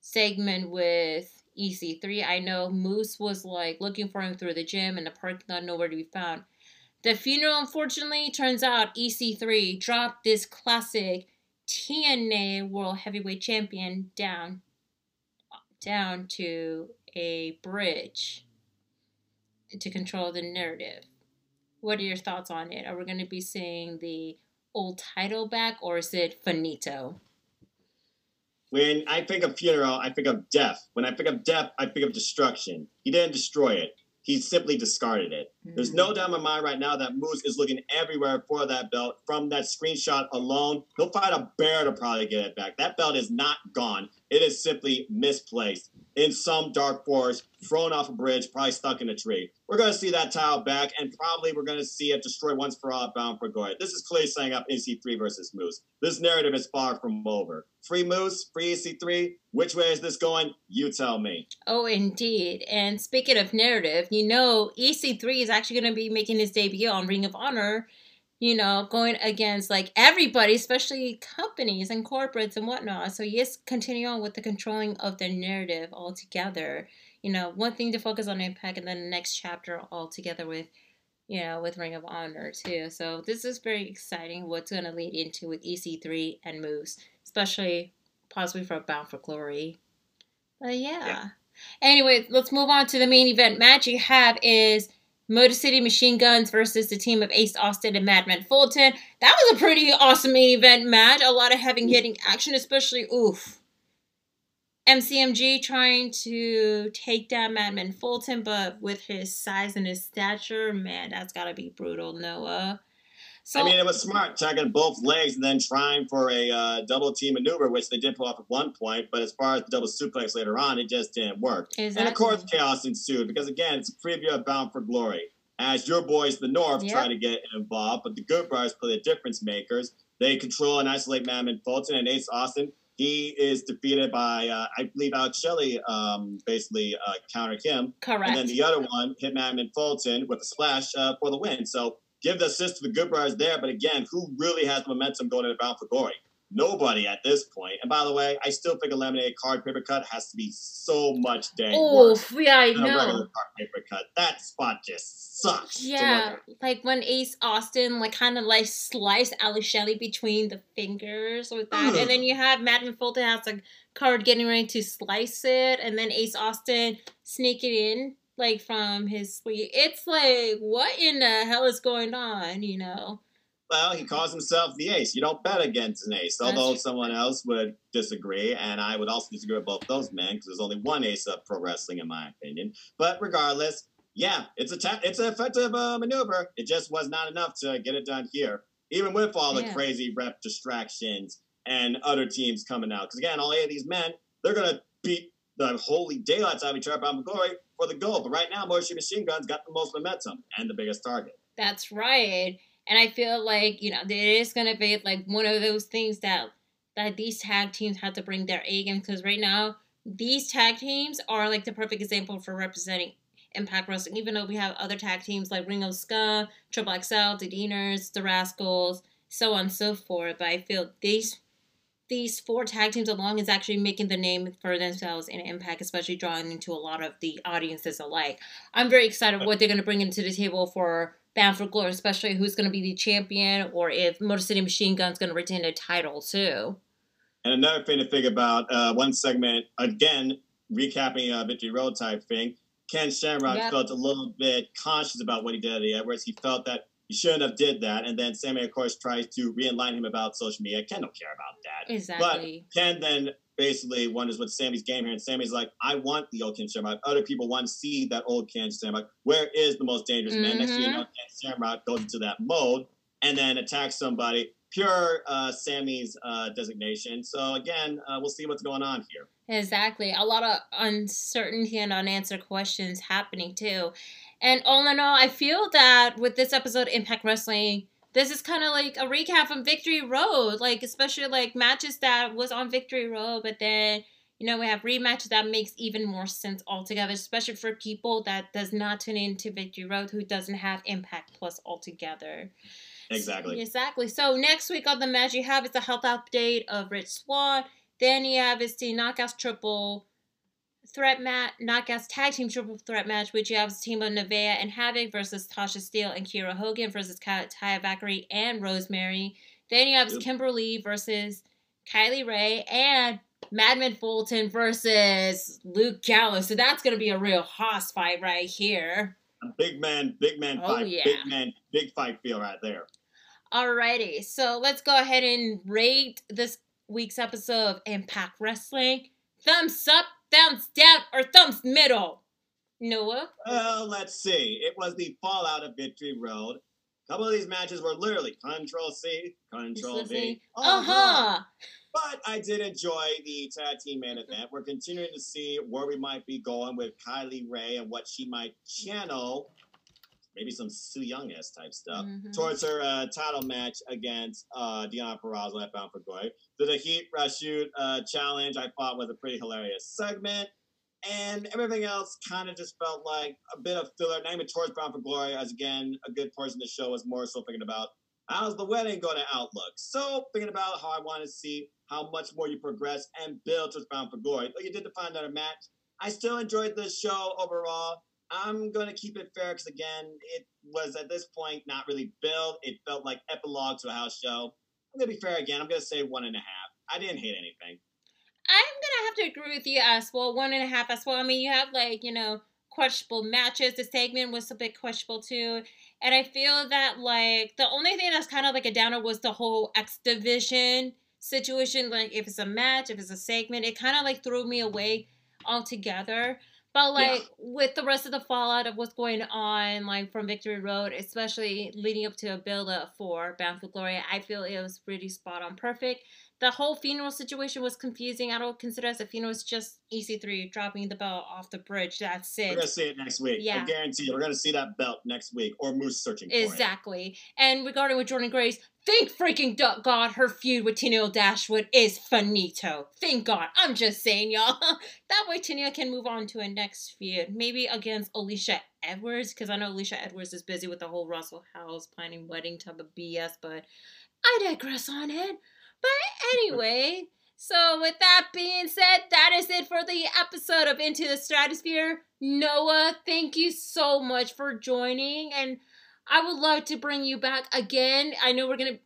S1: segment with EC3. I know Moose was like looking for him through the gym and the parking lot nowhere to be found. The funeral, unfortunately, turns out EC3 dropped this classic TNA World Heavyweight Champion down down to a bridge to control the narrative. What are your thoughts on it? Are we going to be seeing the old title back or is it finito?
S2: When I think of funeral, I think of death. When I think of death, I think of destruction. He didn't destroy it. He simply discarded it. There's no doubt in my mind right now that Moose is looking everywhere for that belt. From that screenshot alone, he'll fight a bear to probably get it back. That belt is not gone. It is simply misplaced in some dark forest, thrown off a bridge, probably stuck in a tree. We're going to see that tile back, and probably we're going to see it destroyed once for all, bound for glory. This is clearly setting up EC3 versus Moose. This narrative is far from over. Free Moose, free EC3. Which way is this going? You tell me.
S1: Oh, indeed. And speaking of narrative, you know, EC3 is actually going to be making his debut on Ring of Honor, you know, going against like everybody, especially companies and corporates and whatnot. So, yes, continue on with the controlling of the narrative altogether. You know, one thing to focus on Impact and then the next chapter altogether with, you know, with Ring of Honor too. So, this is very exciting what's going to lead into with EC3 and Moose, especially possibly for Bound for Glory. But yeah.
S2: Yeah.
S1: Anyway, let's move on to the main event match you have is Motor City Machine Guns versus the team of Ace Austin and Madman Fulton. That was a pretty awesome main event match. A lot of heavy hitting action, especially oof. MCMG trying to take down Madman Fulton, but with his size and his stature, man, that's gotta be brutal, Noah. So
S2: I mean, it was smart, tagging both legs and then trying for a uh, double team maneuver, which they did pull off at one point. But as far as the double suplex later on, it just didn't work. And of course, chaos ensued because again, it's a preview of Bound for Glory. As your boys, the North,
S1: Yep.
S2: try to get involved, but the Good Brothers play the difference makers. They control and isolate Madman Fulton and Ace Austin. He is defeated by, uh, I believe, Alex Shelley um, basically uh, countered him.
S1: correct.
S2: And then the other one hit Madman Fulton with a splash uh, for the win. So give the assist to the Good Brothers there. But again, who really has momentum going into Bound for Glory? Nobody at this point. And by the way, I still think eliminated card paper cut has to be so much dang worse
S1: yeah, I
S2: a
S1: know.
S2: card paper cut. That spot just sucks.
S1: Yeah, like when Ace Austin like kind of like sliced Alex Shelley between the fingers with that, and then you have Madman Fulton has a card getting ready to slice it, and then Ace Austin sneak it in like from his sleeve. It's like what in the hell is going on? You know?
S2: Well, he calls himself the ace. You don't bet against an ace, although someone else would disagree, and I would also disagree with both those men because there's only one ace of pro wrestling, in my opinion. But regardless, yeah, it's a ta- it's an effective uh, maneuver. It just was not enough to get it done here, even with all the
S1: Yeah.
S2: crazy rep distractions and other teams coming out. Because again, all eight of these men, they're gonna beat the holy daylights out of each other by glory for the goal. But right now, Motion Machine Guns got the most momentum and the biggest target.
S1: That's right. And I feel like, you know, it is gonna be like one of those things that that these tag teams have to bring their A game because right now these tag teams are like the perfect example for representing Impact Wrestling. Even though we have other tag teams like Reno Scum, Triple XL, the Deaners, the Rascalz, so on and so forth. But I feel these these four tag teams along is actually making the name for themselves in Impact, especially drawing into a lot of the audiences alike. I'm very excited what they're going to bring into the table for Bound for Glory, especially who's going to be the champion or if Motor City Machine Gun's going to retain the title too.
S2: And another thing to think about, uh, one segment, again, recapping a Victory Road type thing, Ken Shamrock
S1: Yep.
S2: felt a little bit conscious about what he did at the Edwards. He felt that shouldn't have did that. And then Sammy, of course, tries to realign him about social media. Ken don't care about that.
S1: Exactly.
S2: But Ken then basically wonders what Sammy's game here. And Sammy's like, I want the old Ken Shamrock. Other people want to see that old Ken Shamrock. Where is the most dangerous man? Next thing you
S1: Mhm.
S2: know, Ken Shamrock goes into that mode and then attacks somebody. Pure uh, Sammy's uh, designation. So again, uh, we'll see what's going on here.
S1: Exactly. A lot of uncertainty and unanswered questions happening too. And all in all, I feel that with this episode of Impact Wrestling, this is kind of like a recap from Victory Road, like especially like matches that was on Victory Road, but then you know we have rematches that makes even more sense altogether, especially for people that does not tune into Victory Road who doesn't have Impact Plus altogether.
S2: Exactly.
S1: Exactly. So next week on the match you have is the health update of Rich Swann. Then you have is the Knockouts Triple Threat match, Knockouts Tag Team Triple Threat match, which you have Team of Nevaeh and Havok versus Tasha Steelz and Kiera Hogan versus Ka- Taya Valkyrie and Rosemary. Then you have
S2: Yep.
S1: Kimberly versus Kylie Rae and Madman Fulton versus Luke Gallows. So that's gonna be a real hoss fight right here.
S2: A big man, big man
S1: Oh,
S2: fight.
S1: yeah.
S2: Big man, big fight feel right there.
S1: Alrighty, so let's go ahead and rate this week's episode of Impact Wrestling. Thumbs up, thumbs down, or thumbs middle. Noah?
S2: Well, let's see. It was the fallout of Victory Road. A couple of these matches were literally Control C, Control V.
S1: Uh huh.
S2: But I did enjoy the tag team main event. We're continuing to see where we might be going with Kylie Rae and what she might channel, maybe some Su Yung-esque type stuff,
S1: Mhm.
S2: towards her uh, title match against uh, Deonna Purrazzo at Bound for Glory. So the Heat Shoot uh, challenge I thought was a pretty hilarious segment. And everything else kind of just felt like a bit of filler. Not even towards Bound for Glory, as again, a good portion of the show was more so thinking about how's the wedding going to outlook. So thinking about how I want to see how much more you progress and build towards Bound for Glory. Though you did define another match, I still enjoyed the show overall. I'm going to keep it fair because, again, it was at this point not really built. It felt like epilogue to a house show. I'm going to be fair again. I'm going to say one and a half. I didn't hate anything.
S1: I'm gonna have to agree with you as well. One and a half as well. I mean, you have like you know questionable matches. The segment was a bit questionable too, and I feel that like the only thing that's kind of like a downer was the whole X division situation. Like if it's a match, if it's a segment, it kind of like threw me away altogether. But like
S2: Yeah.
S1: with the rest of the fallout of what's going on, like from Victory Road, especially leading up to a build up for Bound for Glory, I feel it was pretty spot on perfect the whole funeral situation was confusing. I don't consider as a funeral. It's just EC3 dropping the belt off the bridge. That's it.
S2: We're going to see it next week.
S1: Yeah.
S2: I guarantee you. We're going to see that belt next week or Moose searching for it.
S1: Exactly. And regarding with Jordynne Grace, thank freaking God her feud with Tenille Dashwood is finito. Thank God. I'm just saying, y'all. that way Tenille can move on to a next feud. Maybe against Alisha Edwards, because I know Alisha Edwards is busy with the whole Russell House planning wedding type of BS, but I digress on it. But anyway, so with that being said, that is it for the episode of Into the Stratusphere. Noah, thank you so much for joining, and I would love to bring you back again. I know we're gonna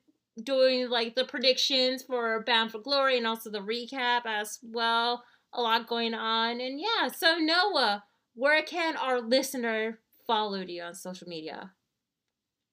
S1: doing like the predictions for Bound for Glory and also the recap as well. A lot going on, and yeah. So Noah, where can our listener follow you on social media?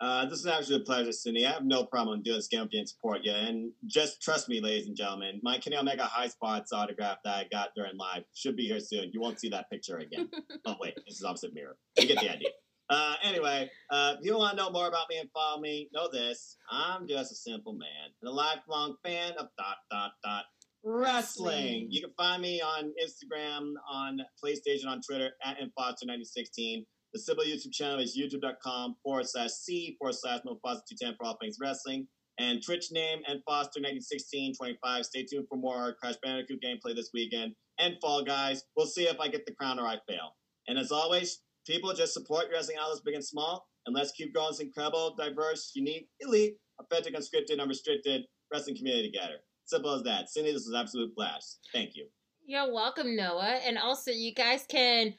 S2: Uh, this is actually a pleasure, Cindy. I have no problem doing this game being support you. And just trust me, ladies and gentlemen, my Kenny Omega Highspots autograph that I got during live should be here soon. You won't see that picture again. oh, wait, this is opposite mirror. You get the idea. Uh, anyway, uh, if you want to know more about me and follow me, know this. I'm just a simple man and a lifelong fan of dot, dot, dot wrestling. You can find me on Instagram, on PlayStation, on Twitter, at Infoster9016. The Sybil YouTube channel is youtube.com forward slash C forward slash no foster 210 for all things wrestling. And Twitch name and Foster 191625. Stay tuned for more Crash Bandicoot gameplay this weekend. And Fall Guys. We'll see if I get the crown or I fail. And as always, people just support wrestling outlets big and small. And let's keep growing this incredible, diverse, unique, elite, authentic, unscripted, unrestricted wrestling community together. Simple as that. Cindy, this was absolute blast. Thank you.
S1: You're welcome, Noah. And also, you guys can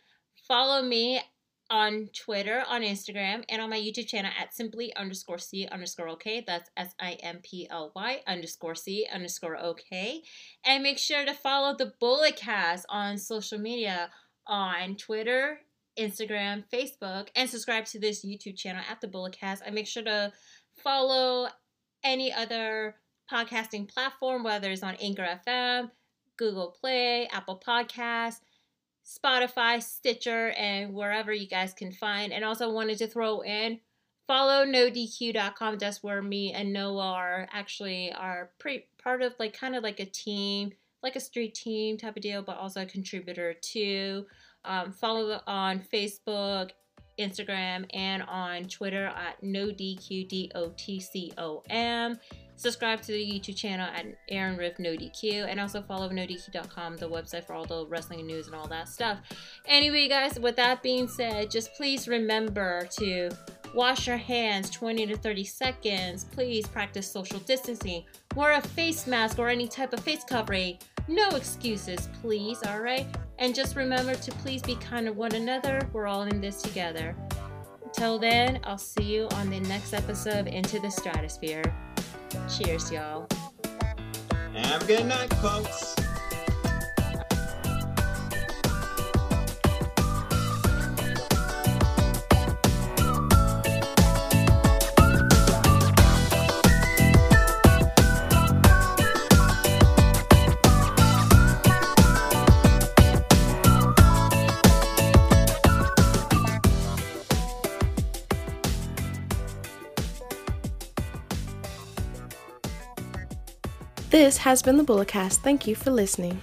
S1: follow me on Twitter, on Instagram, and on my YouTube channel at simply underscore C underscore OK. That's S I M P L Y underscore C underscore OK. And make sure to follow the Bullet Cast on social media on Twitter, Instagram, Facebook, and subscribe to this YouTube channel at the Bullet Cast. And make sure to follow any other podcasting platform, whether it's on Anchor FM, Google Play, Apple Podcasts, Spotify, Stitcher, and wherever you guys can find. And also wanted to throw in follow nodq.com. That's where me and Noah are actually are pre- part of like kind of like a team, like a street team type of deal, but also a contributor too. Um, follow on Facebook, Instagram, and on Twitter at nodqdotcom. Subscribe to the YouTube channel at Aaron Riff No DQ, and also follow NoDQ.com, the website for all the wrestling news and all that stuff. Anyway, guys, with that being said, just please remember to wash your hands 20 to 30 seconds. Please practice social distancing. Wear a face mask or any type of face covering. No excuses, please, alright? And just remember to please be kind to one another. We're all in this together. Till then, I'll see you on the next episode of Into the Stratusphere. Cheers, y'all.
S2: Have a good night, folks.
S6: This has been the Bulletcast. Thank you for listening.